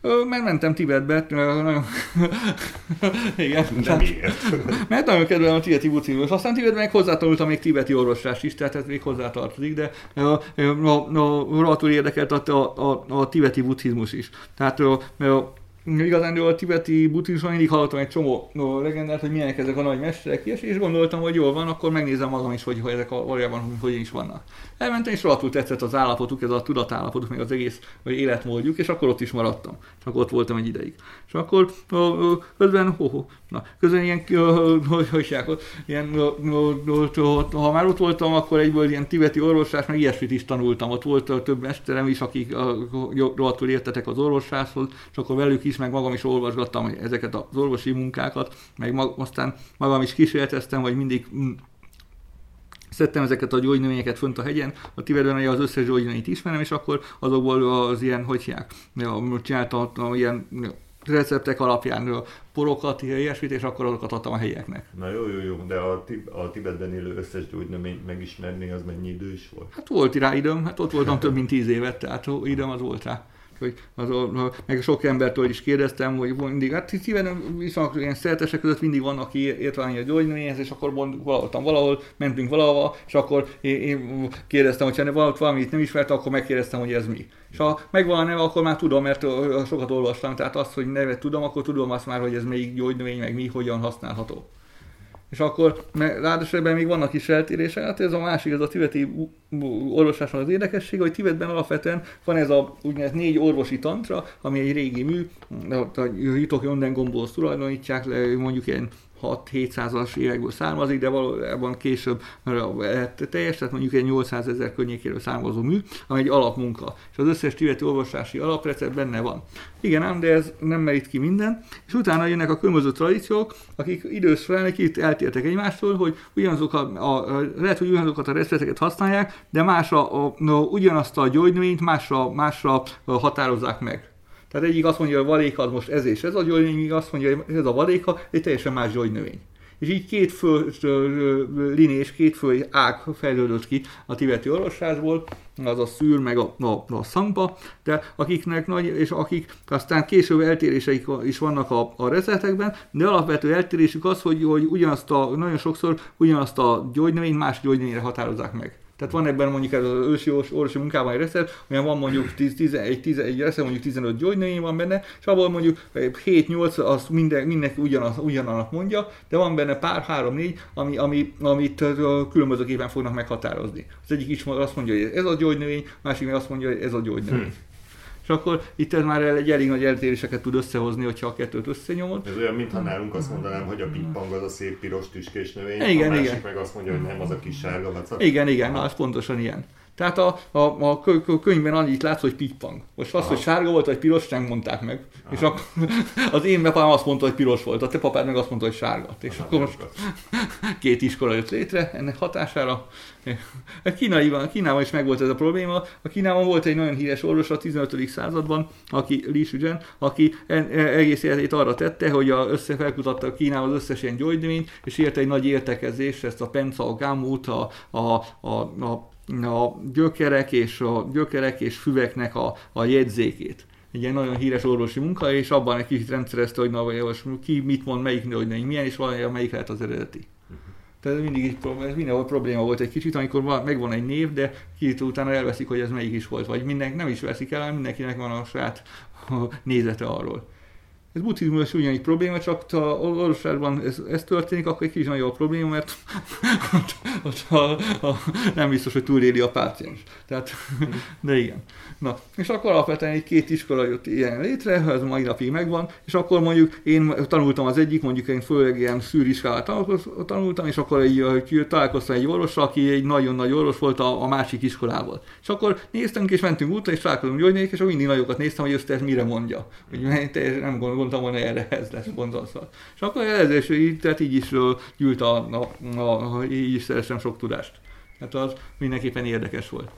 A, Megmentem Tibetbe, nagyon... Igen. De miért? Mert nagyon kedvelem a tibeti buddhizmus. Aztán Tibetben még hozzátanultam még tibeti orvoslást is, tehát ez még hozzátartozik, de a, a, a, a érdekelt a, a, a, a tibeti buddhizmus is. Tehát a, a, igazán a tibeti buddhizmusban mindig hallottam egy csomó legendát, hogy milyenek ezek a nagy mesterek, és, és gondoltam, hogy jól van, akkor megnézem magam is, hogy, hogy ezek a, valójában hogy, is vannak. Elmentem, és rohadtul tetszett az állapotuk, ez a tudatállapotuk, meg az egész vagy életmódjuk, és akkor ott is maradtam. Csak ott voltam egy ideig. És akkor közben, ho, ho, na, közben ilyen, hogy, ott, ilyen, ha már ott voltam, akkor egyből ilyen tibeti orvoslás, meg ilyesmit is tanultam. Ott volt több mesterem is, akik rohadtul értetek az orvosláshoz, és akkor velük is, meg magam is olvasgattam ezeket az orvosi munkákat, meg mag, aztán magam is kísérleteztem, hogy mindig mm, szedtem ezeket a gyógynövényeket fönt a hegyen, a Tibetben az összes gyógynövényt ismerem, és akkor azokból az ilyen, hogy hívják, csináltam ilyen receptek alapján porokat, ilyesmit, és akkor azokat adtam a helyieknek. Na jó, jó, jó, de a, a Tibetben élő összes gyógynövényt megismerni, az mennyi idő is volt? Hát volt rá időm, hát ott voltam több mint tíz évet, tehát időm az volt rá hogy az, meg sok embertől is kérdeztem, hogy mindig, hát szíven viszont ilyen szertesek között mindig vannak, aki értelményi a gyógynövényhez, és akkor mond, valahol, valahol, mentünk valahova, és akkor én, én kérdeztem, hogy ha valamit nem ismert, akkor megkérdeztem, hogy ez mi. És ha megvan a neve, akkor már tudom, mert sokat olvastam, tehát azt, hogy nevet tudom, akkor tudom azt már, hogy ez melyik gyógynövény, meg mi, hogyan használható. És akkor ráadásul ebben még vannak is eltérések, hát ez a másik, ez a tibeti orvoslásnak az érdekessége, hogy Tibetben alapvetően van ez a úgynevezett négy orvosi tantra, ami egy régi mű, a Jutok Jondengomból tulajdonítják le, mondjuk ilyen 6-700-as évekből származik, de valójában később teljes, tehát mondjuk egy 800 ezer környékéről származó mű, ami egy alapmunka. És az összes tibeti olvasási alaprecept benne van. Igen ám, de ez nem merít ki minden. És utána jönnek a különböző tradíciók, akik idős felnek itt eltértek egymástól, hogy ugyanazok a, a, lehet, hogy ugyanazokat a recepteket használják, de másra, a, no, ugyanazt a gyógynövényt másra, másra határozzák meg. Tehát egyik azt mondja, hogy a valéka az most ez és ez a gyógynövény, azt mondja, hogy ez a valéka egy teljesen más gyógynövény. És így két föl linés, két föl ág fejlődött ki a tibeti orvoslásból, az a szűr, meg a, a, a szampa, de akiknek nagy, és akik aztán később eltéréseik is vannak a, a receptekben, de alapvető eltérésük az, hogy, hogy ugyanazt a, nagyon sokszor ugyanazt a gyógynövényt más gyógynövényre határozzák meg. Tehát van ebben mondjuk ez az ősi orvosi munkában egy recept, olyan van mondjuk 10, 11, 11 recept, mondjuk 15 gyógynövény van benne, és abból mondjuk 7-8 az minden, mindenki ugyanaz, ugyanannak mondja, de van benne pár, 3-4, ami, ami, amit különbözőképpen fognak meghatározni. Az egyik is azt mondja, hogy ez a gyógynövény, másik meg azt mondja, hogy ez a gyógynövény. Hmm. És akkor itt már egy elég nagy eltéréseket tud összehozni, hogyha a kettőt összenyomod. Ez olyan, mintha nálunk azt mondanám, hogy a pippang az a szép piros tüskés növény, igen, a másik igen. meg azt mondja, hogy nem, az a kis sárga vaca. Igen, igen, na, ez pontosan ilyen. Tehát a, a, a könyvben annyit látsz, hogy pippang. Most az, Aha. hogy sárga volt, vagy piros, nem mondták meg. Aha. És akkor az én papám azt mondta, hogy piros volt, a te papád meg azt mondta, hogy sárga. És Aha, akkor most két iskola jött létre ennek hatására. A Kínaiban, Kínában is megvolt ez a probléma. A Kínában volt egy nagyon híres orvos a 15. században, aki Li Shuzhen, aki egész életét arra tette, hogy a összefelkutatta Kínában az összes ilyen gyógynövényt, és írta egy nagy értekezést, ezt a penca, a gamut, a, a, a, a a gyökerek és, a gyökerek és füveknek a, a jegyzékét. Egy ilyen nagyon híres orvosi munka, és abban egy kicsit rendszerezte, hogy na, vagy ki mit mond, melyik hogy milyen, és valami, melyik lehet az eredeti. Tehát ez mindig egy probléma, mindenhol probléma volt egy kicsit, amikor van, megvan egy név, de kicsit utána elveszik, hogy ez melyik is volt, vagy mindenki nem is veszik el, mindenkinek van a saját nézete arról. Ez buddhizmus ugyanígy probléma, csak ha orvosságban ez, ez történik, akkor egy kicsit nagyobb probléma, mert ha, ha, nem biztos, hogy túléli a páciens. Tehát, de igen. Na, és akkor alapvetően egy két iskola jött ilyen létre, ez mai napig megvan, és akkor mondjuk én tanultam az egyik, mondjuk én főleg ilyen szűriskolát tanultam, és akkor egy, találkoztam egy orvossal, aki egy nagyon nagy orvos volt a, a másik iskolából. És akkor néztünk és mentünk útra, és találkozunk gyógynék, és mindig nagyokat néztem, hogy ezt ez mire mondja. Hogy nem gondoltam volna erre ez lesz gondolva. És akkor ez is, így, tehát így is gyűlt a, a, a, a így is szereztem sok tudást. Hát az mindenképpen érdekes volt.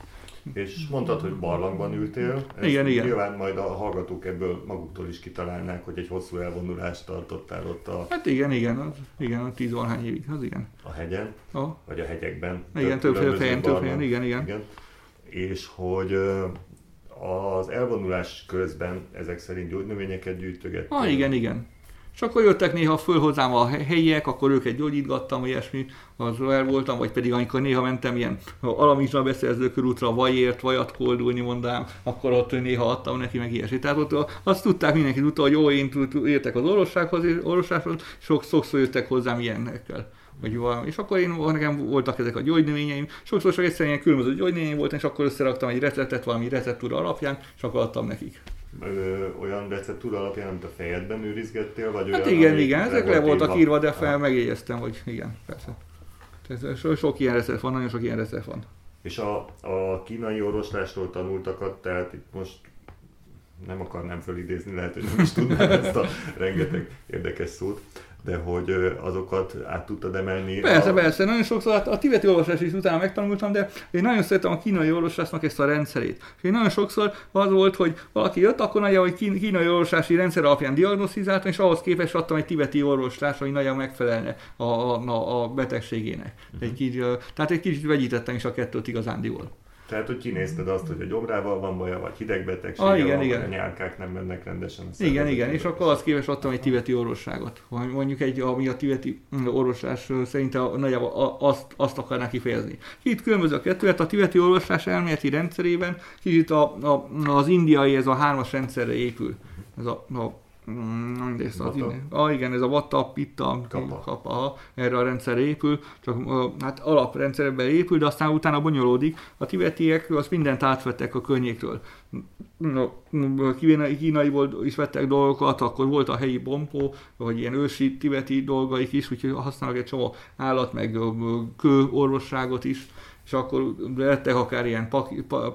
És mondtad, hogy barlangban ültél. Ezt igen, igen. Nyilván majd a hallgatók ebből maguktól is kitalálnák, hogy egy hosszú elvonulást tartottál ott a... Hát igen, igen, az, igen, a tíz valahány évig, az igen. A hegyen, a. vagy a hegyekben. Igen, több, több helyen, több helyen, igen, igen. igen. És hogy az elvonulás közben ezek szerint gyógynövényeket gyűjtögettél. Ah, igen, igen. És akkor jöttek néha föl hozzám a helyiek, akkor őket gyógyítgattam, ilyesmi, az el voltam, vagy pedig amikor néha mentem ilyen alamizsna beszerző körútra, vajért, vajat koldulni mondám, akkor ott néha adtam neki meg ilyesmi. Tehát ott azt tudták, mindenki tudta, hogy jó, én értek az orvossághoz, orvossághoz, sok, sokszor jöttek hozzám ilyenekkel vagy valami. És akkor én, nekem voltak ezek a gyógynövényeim, sokszor csak egyszerűen ilyen különböző gyógynövényeim volt, és akkor összeraktam egy receptet valami receptúra alapján, és akkor adtam nekik. Ö, olyan receptúra alapján, amit a fejedben őrizgettél, vagy hát olyan, igen, igen, ezek le voltak írva, de fel megjegyeztem, hogy igen, persze. Tehát so, sok ilyen recept van, nagyon sok ilyen recept van. És a, a kínai orvoslásról tanultakat, tehát itt most nem akarnám fölidézni, lehet, hogy nem is tudnám ezt a rengeteg érdekes szót, de hogy azokat át tudtad emelni. Persze, a... persze, nagyon sokszor a, a tibeti olvasás is utána megtanultam, de én nagyon szeretem a kínai olvasásnak ezt a rendszerét. És én nagyon sokszor az volt, hogy valaki jött, akkor nagyon, hogy kínai olvasási rendszer alapján diagnosztizáltam, és ahhoz képest adtam egy tibeti orvoslás, hogy nagyon megfelelne a, a, a betegségének. Uh-huh. Egy kicsit, tehát egy kicsit vegyítettem is a kettőt igazándiból. Tehát, hogy kinézted azt, hogy a gyomrával van baja, vagy hidegbetegsége ah, igen, van, igen. a nyálkák nem mennek rendesen. A igen, igen, és akkor azt képes adtam egy tibeti orvosságot. Mondjuk egy, ami a tibeti orvoslás szerint a, nagyjából azt, azt akarná kifejezni. Itt különböző a kettő, hát a tibeti orvoslás elméleti rendszerében kicsit a, a, az indiai, ez a hármas rendszerre épül. Ez a, a Mm, ez az ah, igen, ez a Vata, Pitta, Kappa. Kappa, erre a rendszer épül, csak hát alaprendszerben épül, de aztán utána bonyolódik. A tibetiek azt mindent átvettek a környékről. Kínai, kínaiból is vettek dolgokat, akkor volt a helyi bompó, vagy ilyen ősi tibeti dolgaik is, úgyhogy használnak egy csomó állat, meg kő orvosságot is és akkor lettek akár ilyen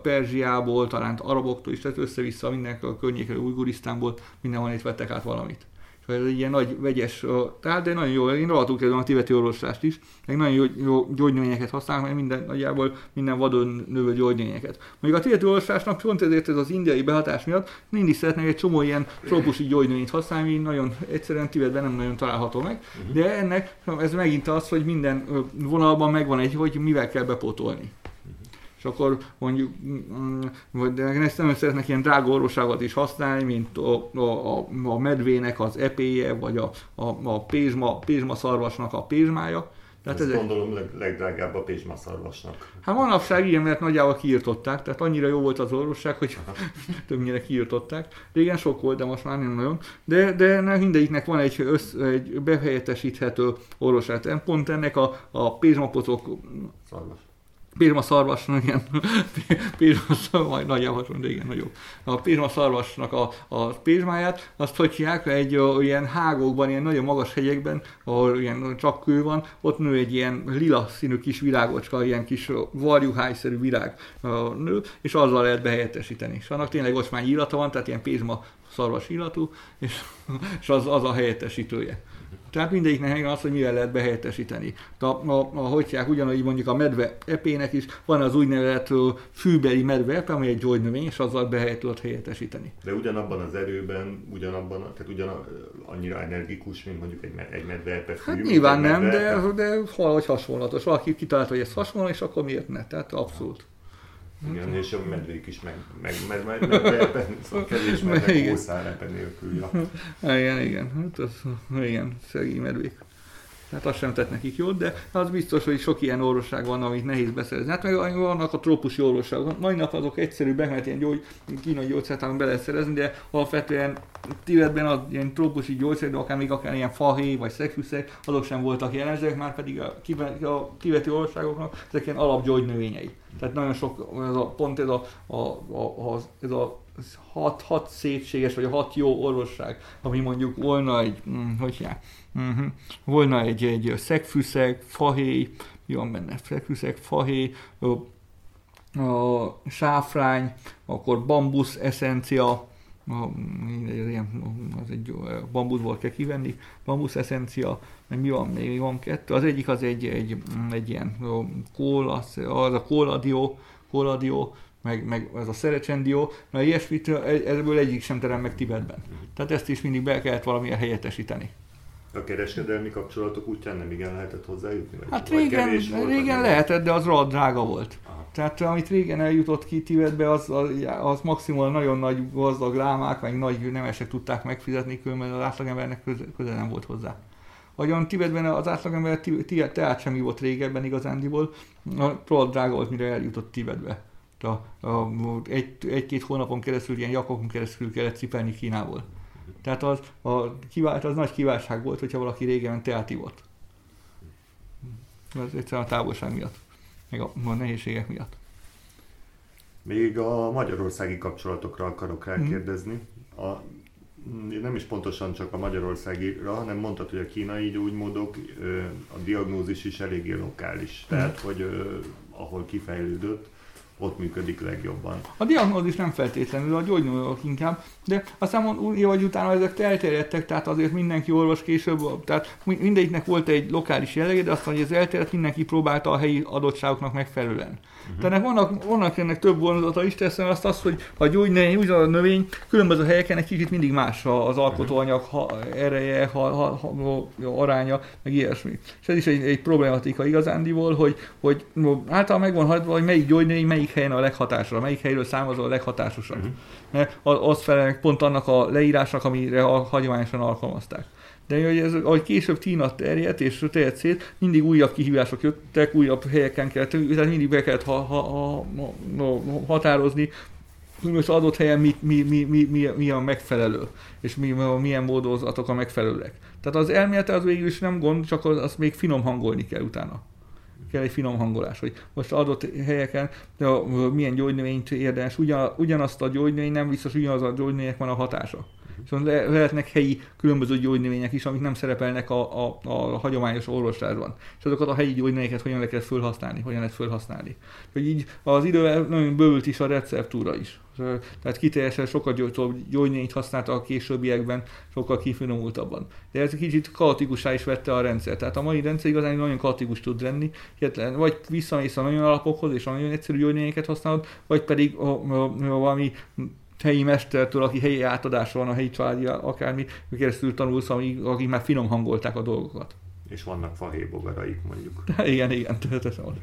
Perzsiából, talán araboktól is, tehát össze-vissza minden a környékre, Ujgurisztánból, mindenhol itt vettek át valamit. Egy ilyen nagy vegyes, tehát de nagyon jó, én rohadtul kezdem a tibeti orvoslást is, meg nagyon jó, jó gyógynövényeket használnak, mert minden, nagyjából minden vadon növő gyógynövényeket. Mondjuk a tibeti orvoslásnak pont ezért ez az indiai behatás miatt mindig szeretnek egy csomó ilyen trópusi gyógynövényt használni, nagyon egyszerűen Tibetben nem nagyon található meg, de ennek ez megint az, hogy minden vonalban megvan egy, hogy mivel kell bepótolni és akkor mondjuk, vagy mm, ezt nem szeretnek ilyen drága orvoságot is használni, mint a, a, a medvének az epéje, vagy a, a, a pézsma, pézsma szarvasnak a pézsmája, Tehát ez gondolom leg, legdrágább a pézsmaszarvasnak. Hát manapság ilyen, mert nagyjából kiirtották, tehát annyira jó volt az orvosság, hogy többnyire kiirtották. Régen sok volt, de most már nem nagyon. De, de mindegyiknek van egy, össz, egy behelyettesíthető orvosság. Pont ennek a, a pézsmapocok Szarvas. Pirma szarvasnak, igen, Pirma szarvas, nagyjából hasonló, igen, nagyobb. A Pirma szarvasnak a, a pézsmáját, azt hogy hívják, egy o, ilyen hágókban, ilyen nagyon magas hegyekben, ahol ilyen csak kő van, ott nő egy ilyen lila színű kis virágocska, ilyen kis varjuhájszerű virág nő, és azzal lehet behelyettesíteni. És annak tényleg ocsmány illata van, tehát ilyen pézma szarvas illatú, és, és az, az a helyettesítője. Tehát mindegyiknek az, hogy mivel lehet behelyettesíteni. A, a, a hogyják, ugyanúgy mondjuk a medve epének is van az úgynevezett fűbeli medve epe, ami egy gyógynövény, és azzal behelyet tudod helyettesíteni. De ugyanabban az erőben, ugyanabban, tehát ugyan annyira energikus, mint mondjuk egy, egy medve epe fű. Hát nyilván nem, de, de valahogy hasonlatos. Valaki kitalált, hogy ez hasonló, és akkor miért ne? Tehát abszolút. Igen, és a medvék is meg, meg, meg, meg, meg meg szóval kevés medve kószárepe nélkül. Ja. Igen, igen, hát az, igen, szegény medvék. Tehát azt sem tett nekik jót, de az biztos, hogy sok ilyen orvosság van, amit nehéz beszerezni. Hát meg vannak a trópusi orvosságok. Mai nap azok egyszerűbbek, mert ilyen gyógy, kínai gyógyszert be lehet szerezni, de alapvetően Tibetben az ilyen trópusi gyógyszerek, de akár még akár ilyen fahéj vagy szegfűszerek, azok sem voltak jellemzőek, már pedig a, a tibeti orvosságoknak ezek ilyen alapgyógynövényei. Tehát nagyon sok, ez a, pont ez a, a, a, a ez a hat, hat szépséges, vagy hat jó orvosság, ami mondjuk volna egy, hm, hogy já, uh-huh, volna egy, egy szegfűszeg, fahéj, mi van benne, szegfűszeg, fahéj, a sáfrány, akkor bambusz eszencia, ilyen, az egy bambuszból kell kivenni, bambusz eszencia, meg mi van még, van kettő, az egyik az egy, egy, egy ilyen kól, az, az a kóladió, kóladió, meg, meg ez a szerecsendió, na ilyesmit, ebből egyik sem terem meg Tibetben. Tehát ezt is mindig be kellett valamilyen helyettesíteni. A kereskedelmi kapcsolatok útján nem igen lehetett hozzájutni? Vagy hát régen, régen lehetett, de az rohadt drága volt. Aha. Tehát amit régen eljutott ki Tibetbe, az, az, az maximum nagyon nagy gazdag lámák, vagy nagy nemesek tudták megfizetni, különben az átlagembernek köze, köze nem volt hozzá. Vagyon Tibetben az átlagember teát sem volt régebben igazándiból, rohadt drága volt, mire eljutott Tibetbe a, a, egy, egy-két hónapon keresztül, ilyen jakokon keresztül kellett cipelni Kínából. Tehát az, a, kivált, az nagy kiváltság volt, hogyha valaki régen teát ivott. Ez egyszerűen a távolság miatt, meg a, a nehézségek miatt. Még a magyarországi kapcsolatokra akarok rákérdezni. A, nem is pontosan csak a magyarországira, hanem mondtad, hogy a kínai gyógymódok, a diagnózis is eléggé lokális. Tehát, hogy ahol kifejlődött, ott működik legjobban. A diagnózis nem feltétlenül, a gyógynövők inkább, de aztán úgy vagy utána ezek elterjedtek, tehát azért mindenki orvos később, tehát mindegyiknek volt egy lokális jellege, de aztán, hogy ez elterjedt, mindenki próbálta a helyi adottságoknak megfelelően. Uh-huh. Tehát vannak, vannak ennek több vonzata is, teszem azt, azt, hogy a gyógynövény, úgy a növény különböző helyeken egy kicsit mindig más az alkotóanyag ha, ereje, ha, ha, ha, aránya, meg ilyesmi. És ez is egy, egy problematika igazándiból, hogy, hogy általában megvan hagyva, hogy melyik gyógynövény melyik helyen a leghatásosabb, melyik helyről származó a leghatásosabb. Uh-huh. Az felel pont annak a leírásnak, amire a hagyományosan alkalmazták. De hogy ez, ahogy később Tína terjedt és terjedt szét, mindig újabb kihívások jöttek, újabb helyeken kellett, tehát mindig be kellett ha, ha, ha, ha, határozni, hogy most adott helyen mi, mi, mi, mi, mi, mi a megfelelő, és mi, milyen módozatok a megfelelőek. Tehát az elmélete az végül is nem gond, csak az, azt még finom hangolni kell utána. Kell egy finom hangolás, hogy most adott helyeken de milyen gyógynövényt érdemes, ugyan, ugyanazt a gyógynövény nem biztos, ugyanaz a gyógynövénynek van a hatása. Viszont le, lehetnek helyi különböző gyógynövények is, amik nem szerepelnek a, a, a hagyományos orvoslásban. És azokat a helyi gyógynövényeket hogyan lehet felhasználni, hogyan lehet felhasználni. Hogy így az idővel nagyon bővült is a receptúra is. Tehát kiteljesen sokkal gyógynényt használta a későbbiekben, sokkal kifinomultabban. De ez kicsit kaotikusá is vette a rendszer. Tehát a mai rendszer igazán nagyon kaotikus tud lenni, vagy visszamész a nagyon alapokhoz, és a nagyon egyszerű gyógynövényeket használod, vagy pedig a, a, a, valami helyi mestertől, aki helyi átadása van a helyi családi akármi, keresztül tanulsz, akik már finom hangolták a dolgokat. És vannak fahébogaraik mondjuk. igen, igen, töltösen van.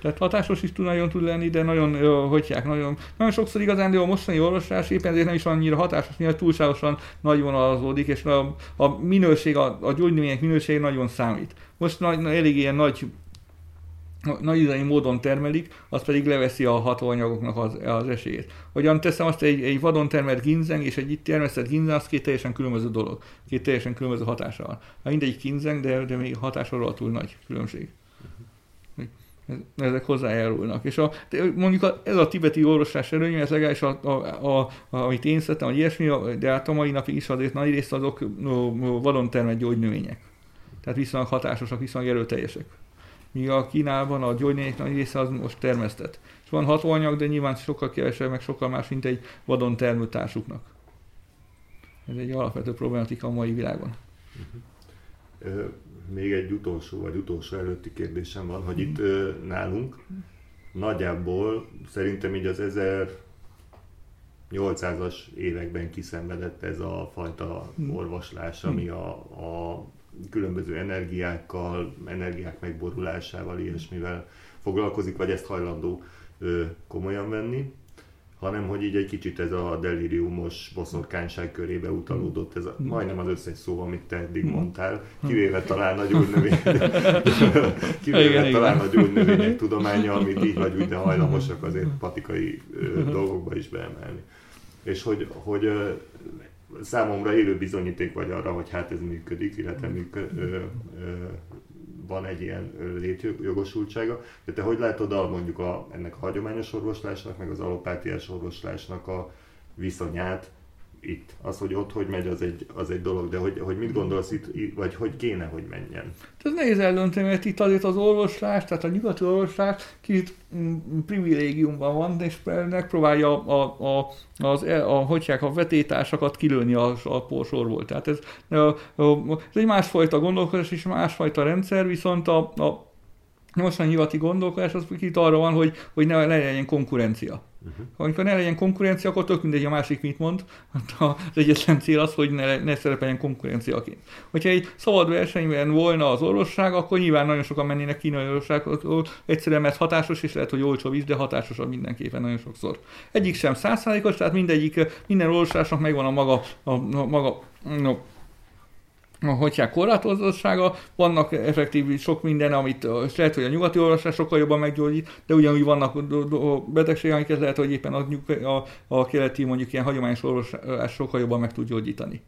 Tehát hatásos is tud nagyon tud lenni, de nagyon, hogyják, nagyon, nagyon sokszor igazán, de a mostani orvoslás éppen ezért nem is annyira hatásos, mivel túlságosan nagy vonalazódik, és a, a minőség, a, a minőség nagyon számít. Most nagy, elég ilyen nagy nagy módon termelik, az pedig leveszi a hatóanyagoknak az, az esélyét. Hogyan teszem azt, egy, egy vadon termelt ginzeng és egy itt termesztett ginzeng, az két teljesen különböző dolog, két teljesen különböző hatása van. Ha mindegyik ginzeng, de, de még hatása túl nagy különbség. Ezek hozzájárulnak. És a, mondjuk a, ez a tibeti orvoslás előnye, ez legalábbis a, a, a, a, amit én szeretem, hogy ilyesmi, de hát a mai napig is azért nagy részt azok vadon termelt gyógynövények. Tehát viszonylag hatásosak, viszonylag erőteljesek míg a Kínában a gyógynövények nagy része az most termesztett. És van hatóanyag, de nyilván sokkal kevesebb, meg sokkal más, mint egy vadon termő társuknak. Ez egy alapvető problematika a mai világon. Uh-huh. Még egy utolsó, vagy utolsó előtti kérdésem van, hogy itt nálunk nagyjából szerintem így az 1800-as években kiszenvedett ez a fajta orvoslás, ami a, a különböző energiákkal, energiák megborulásával, ilyesmivel foglalkozik, vagy ezt hajlandó ö, komolyan venni, hanem hogy így egy kicsit ez a deliriumos boszorkányság körébe utalódott, ez a, majdnem az összes szó, amit te eddig mondtál, kivéve talán a gyógynövények, kivéve igen, talán igen. a gyógynövények tudománya, amit így vagy úgy, de hajlamosak azért patikai ö, dolgokba is beemelni. És hogy, hogy számomra élő bizonyíték vagy arra, hogy hát ez működik, illetve működ, ö, ö, van egy ilyen létjogosultsága. De te hogy látod a, mondjuk a, ennek a hagyományos orvoslásnak, meg az alopátiás orvoslásnak a viszonyát itt. Az, hogy ott hogy megy, az egy, az egy dolog, de hogy, hogy mit gondolsz itt, vagy hogy kéne, hogy menjen? Ez nehéz eldönteni, mert itt azért az orvoslás, tehát a nyugati orvoslás kicsit mm, privilégiumban van, és megpróbálja a, a, az, e, a, hogyják, a vetétásakat kilőni a, a porsorból. Tehát ez, a, a, ez egy másfajta gondolkodás és másfajta rendszer, viszont a, a mostani nyugati gondolkodás az kicsit arra van, hogy, hogy ne, ne legyen konkurencia. Uh-huh. Amikor ne legyen konkurencia, akkor tök mindegy a másik mit mond. Az egyetlen cél az, hogy ne, ne szerepeljen konkurenciaként. Hogyha egy szabad versenyben volna az orvosság, akkor nyilván nagyon sokan mennének kínai orvossághoz, egyszerűen mert hatásos, és lehet, hogy olcsóbb is, de hatásosabb mindenképpen nagyon sokszor. Egyik sem százszázalékos, tehát mindegyik, minden orvosásnak megvan a maga, a, a maga no, hogyha korlátozottsága, vannak effektív sok minden, amit lehet, hogy a nyugati orvoslás sokkal jobban meggyógyít, de ugyanúgy vannak betegségek, amiket lehet, hogy éppen a, a, a keleti mondjuk ilyen hagyományos orvoslás sokkal jobban meg tud gyógyítani.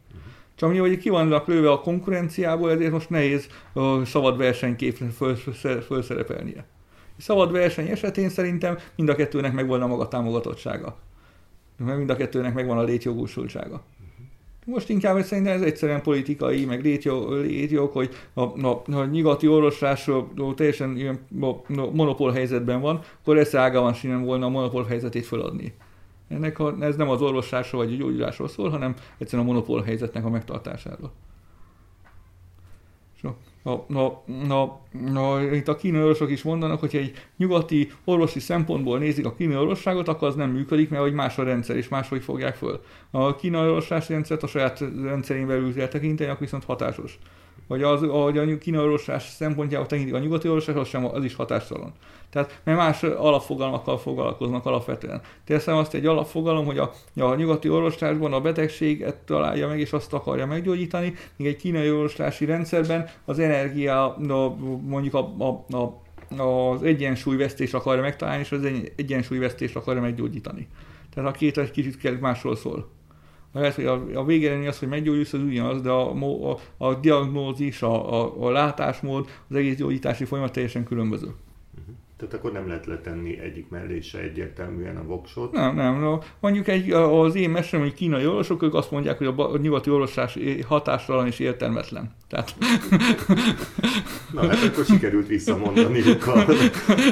Csak mi, hogy ki van lőve a konkurenciából, ezért most nehéz uh, szabad versenykép felszerepelnie. Szabad verseny esetén szerintem mind a kettőnek megvan a maga támogatottsága. Mert mind a kettőnek megvan a létjogosultsága. Most inkább szerintem ez egyszerűen politikai, meg létjog, hogy a, a, a nyugati orvoslás teljesen ilyen monopól helyzetben van, akkor ez ága van sinem volna a monopól helyzetét feladni. Ennek a, ez nem az orvoslásról vagy a gyógyulásról szól, hanem egyszerűen a monopól helyzetnek a megtartásáról. A, a, a, a, itt a kínai orvosok is mondanak, hogy egy nyugati orvosi szempontból nézik a kínai orvosságot, akkor az nem működik, mert hogy más a rendszer, és máshogy fogják föl. A kínai orvoslási rendszert a saját rendszerén belül kell tekinteni, akkor viszont hatásos. Vagy az, ahogy a kínai orvoslás szempontjából tekintik a nyugati orvoslás, az, sem, az is hatástalan. Tehát, mert más alapfogalmakkal foglalkoznak alapvetően. Teszem azt egy alapfogalom, hogy a, a nyugati orvoslásban a betegséget találja meg, és azt akarja meggyógyítani, míg egy kínai orvoslási rendszerben az energia, mondjuk a, a, a az egyensúlyvesztés akarja megtalálni, és az egyensúlyvesztést akarja meggyógyítani. Tehát a két egy kicsit másról szól. Lehet, hogy a, a végeredmény az, hogy meggyógyulsz, az ugyanaz, de a, a, a diagnózis, a, a, a látásmód, az egész gyógyítási folyamat teljesen különböző. Tehát akkor nem lehet letenni egyik mellé se egyértelműen a voksot. Nem, nem. No. Mondjuk egy, az én mesem, hogy kínai orvosok, ők azt mondják, hogy a, nyugati orvosás hatástalan és értelmetlen. Tehát... Na hát akkor sikerült visszamondani a,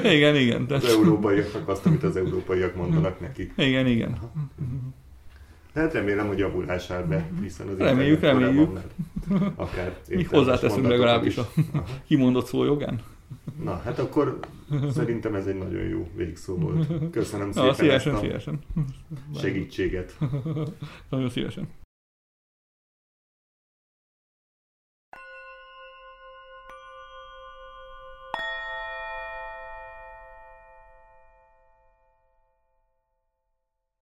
igen, igen. Az európaiaknak azt, amit az európaiak mondanak neki. Igen, igen. Tehát remélem, hogy javulás áll be, hiszen az Reméljük, reméljük. Akár Mi hozzáteszünk legalábbis a kimondott szó jogán. Na, hát akkor szerintem ez egy nagyon jó végszó volt. Köszönöm szépen Na, szívesen, ezt a szívesen. segítséget. nagyon szívesen.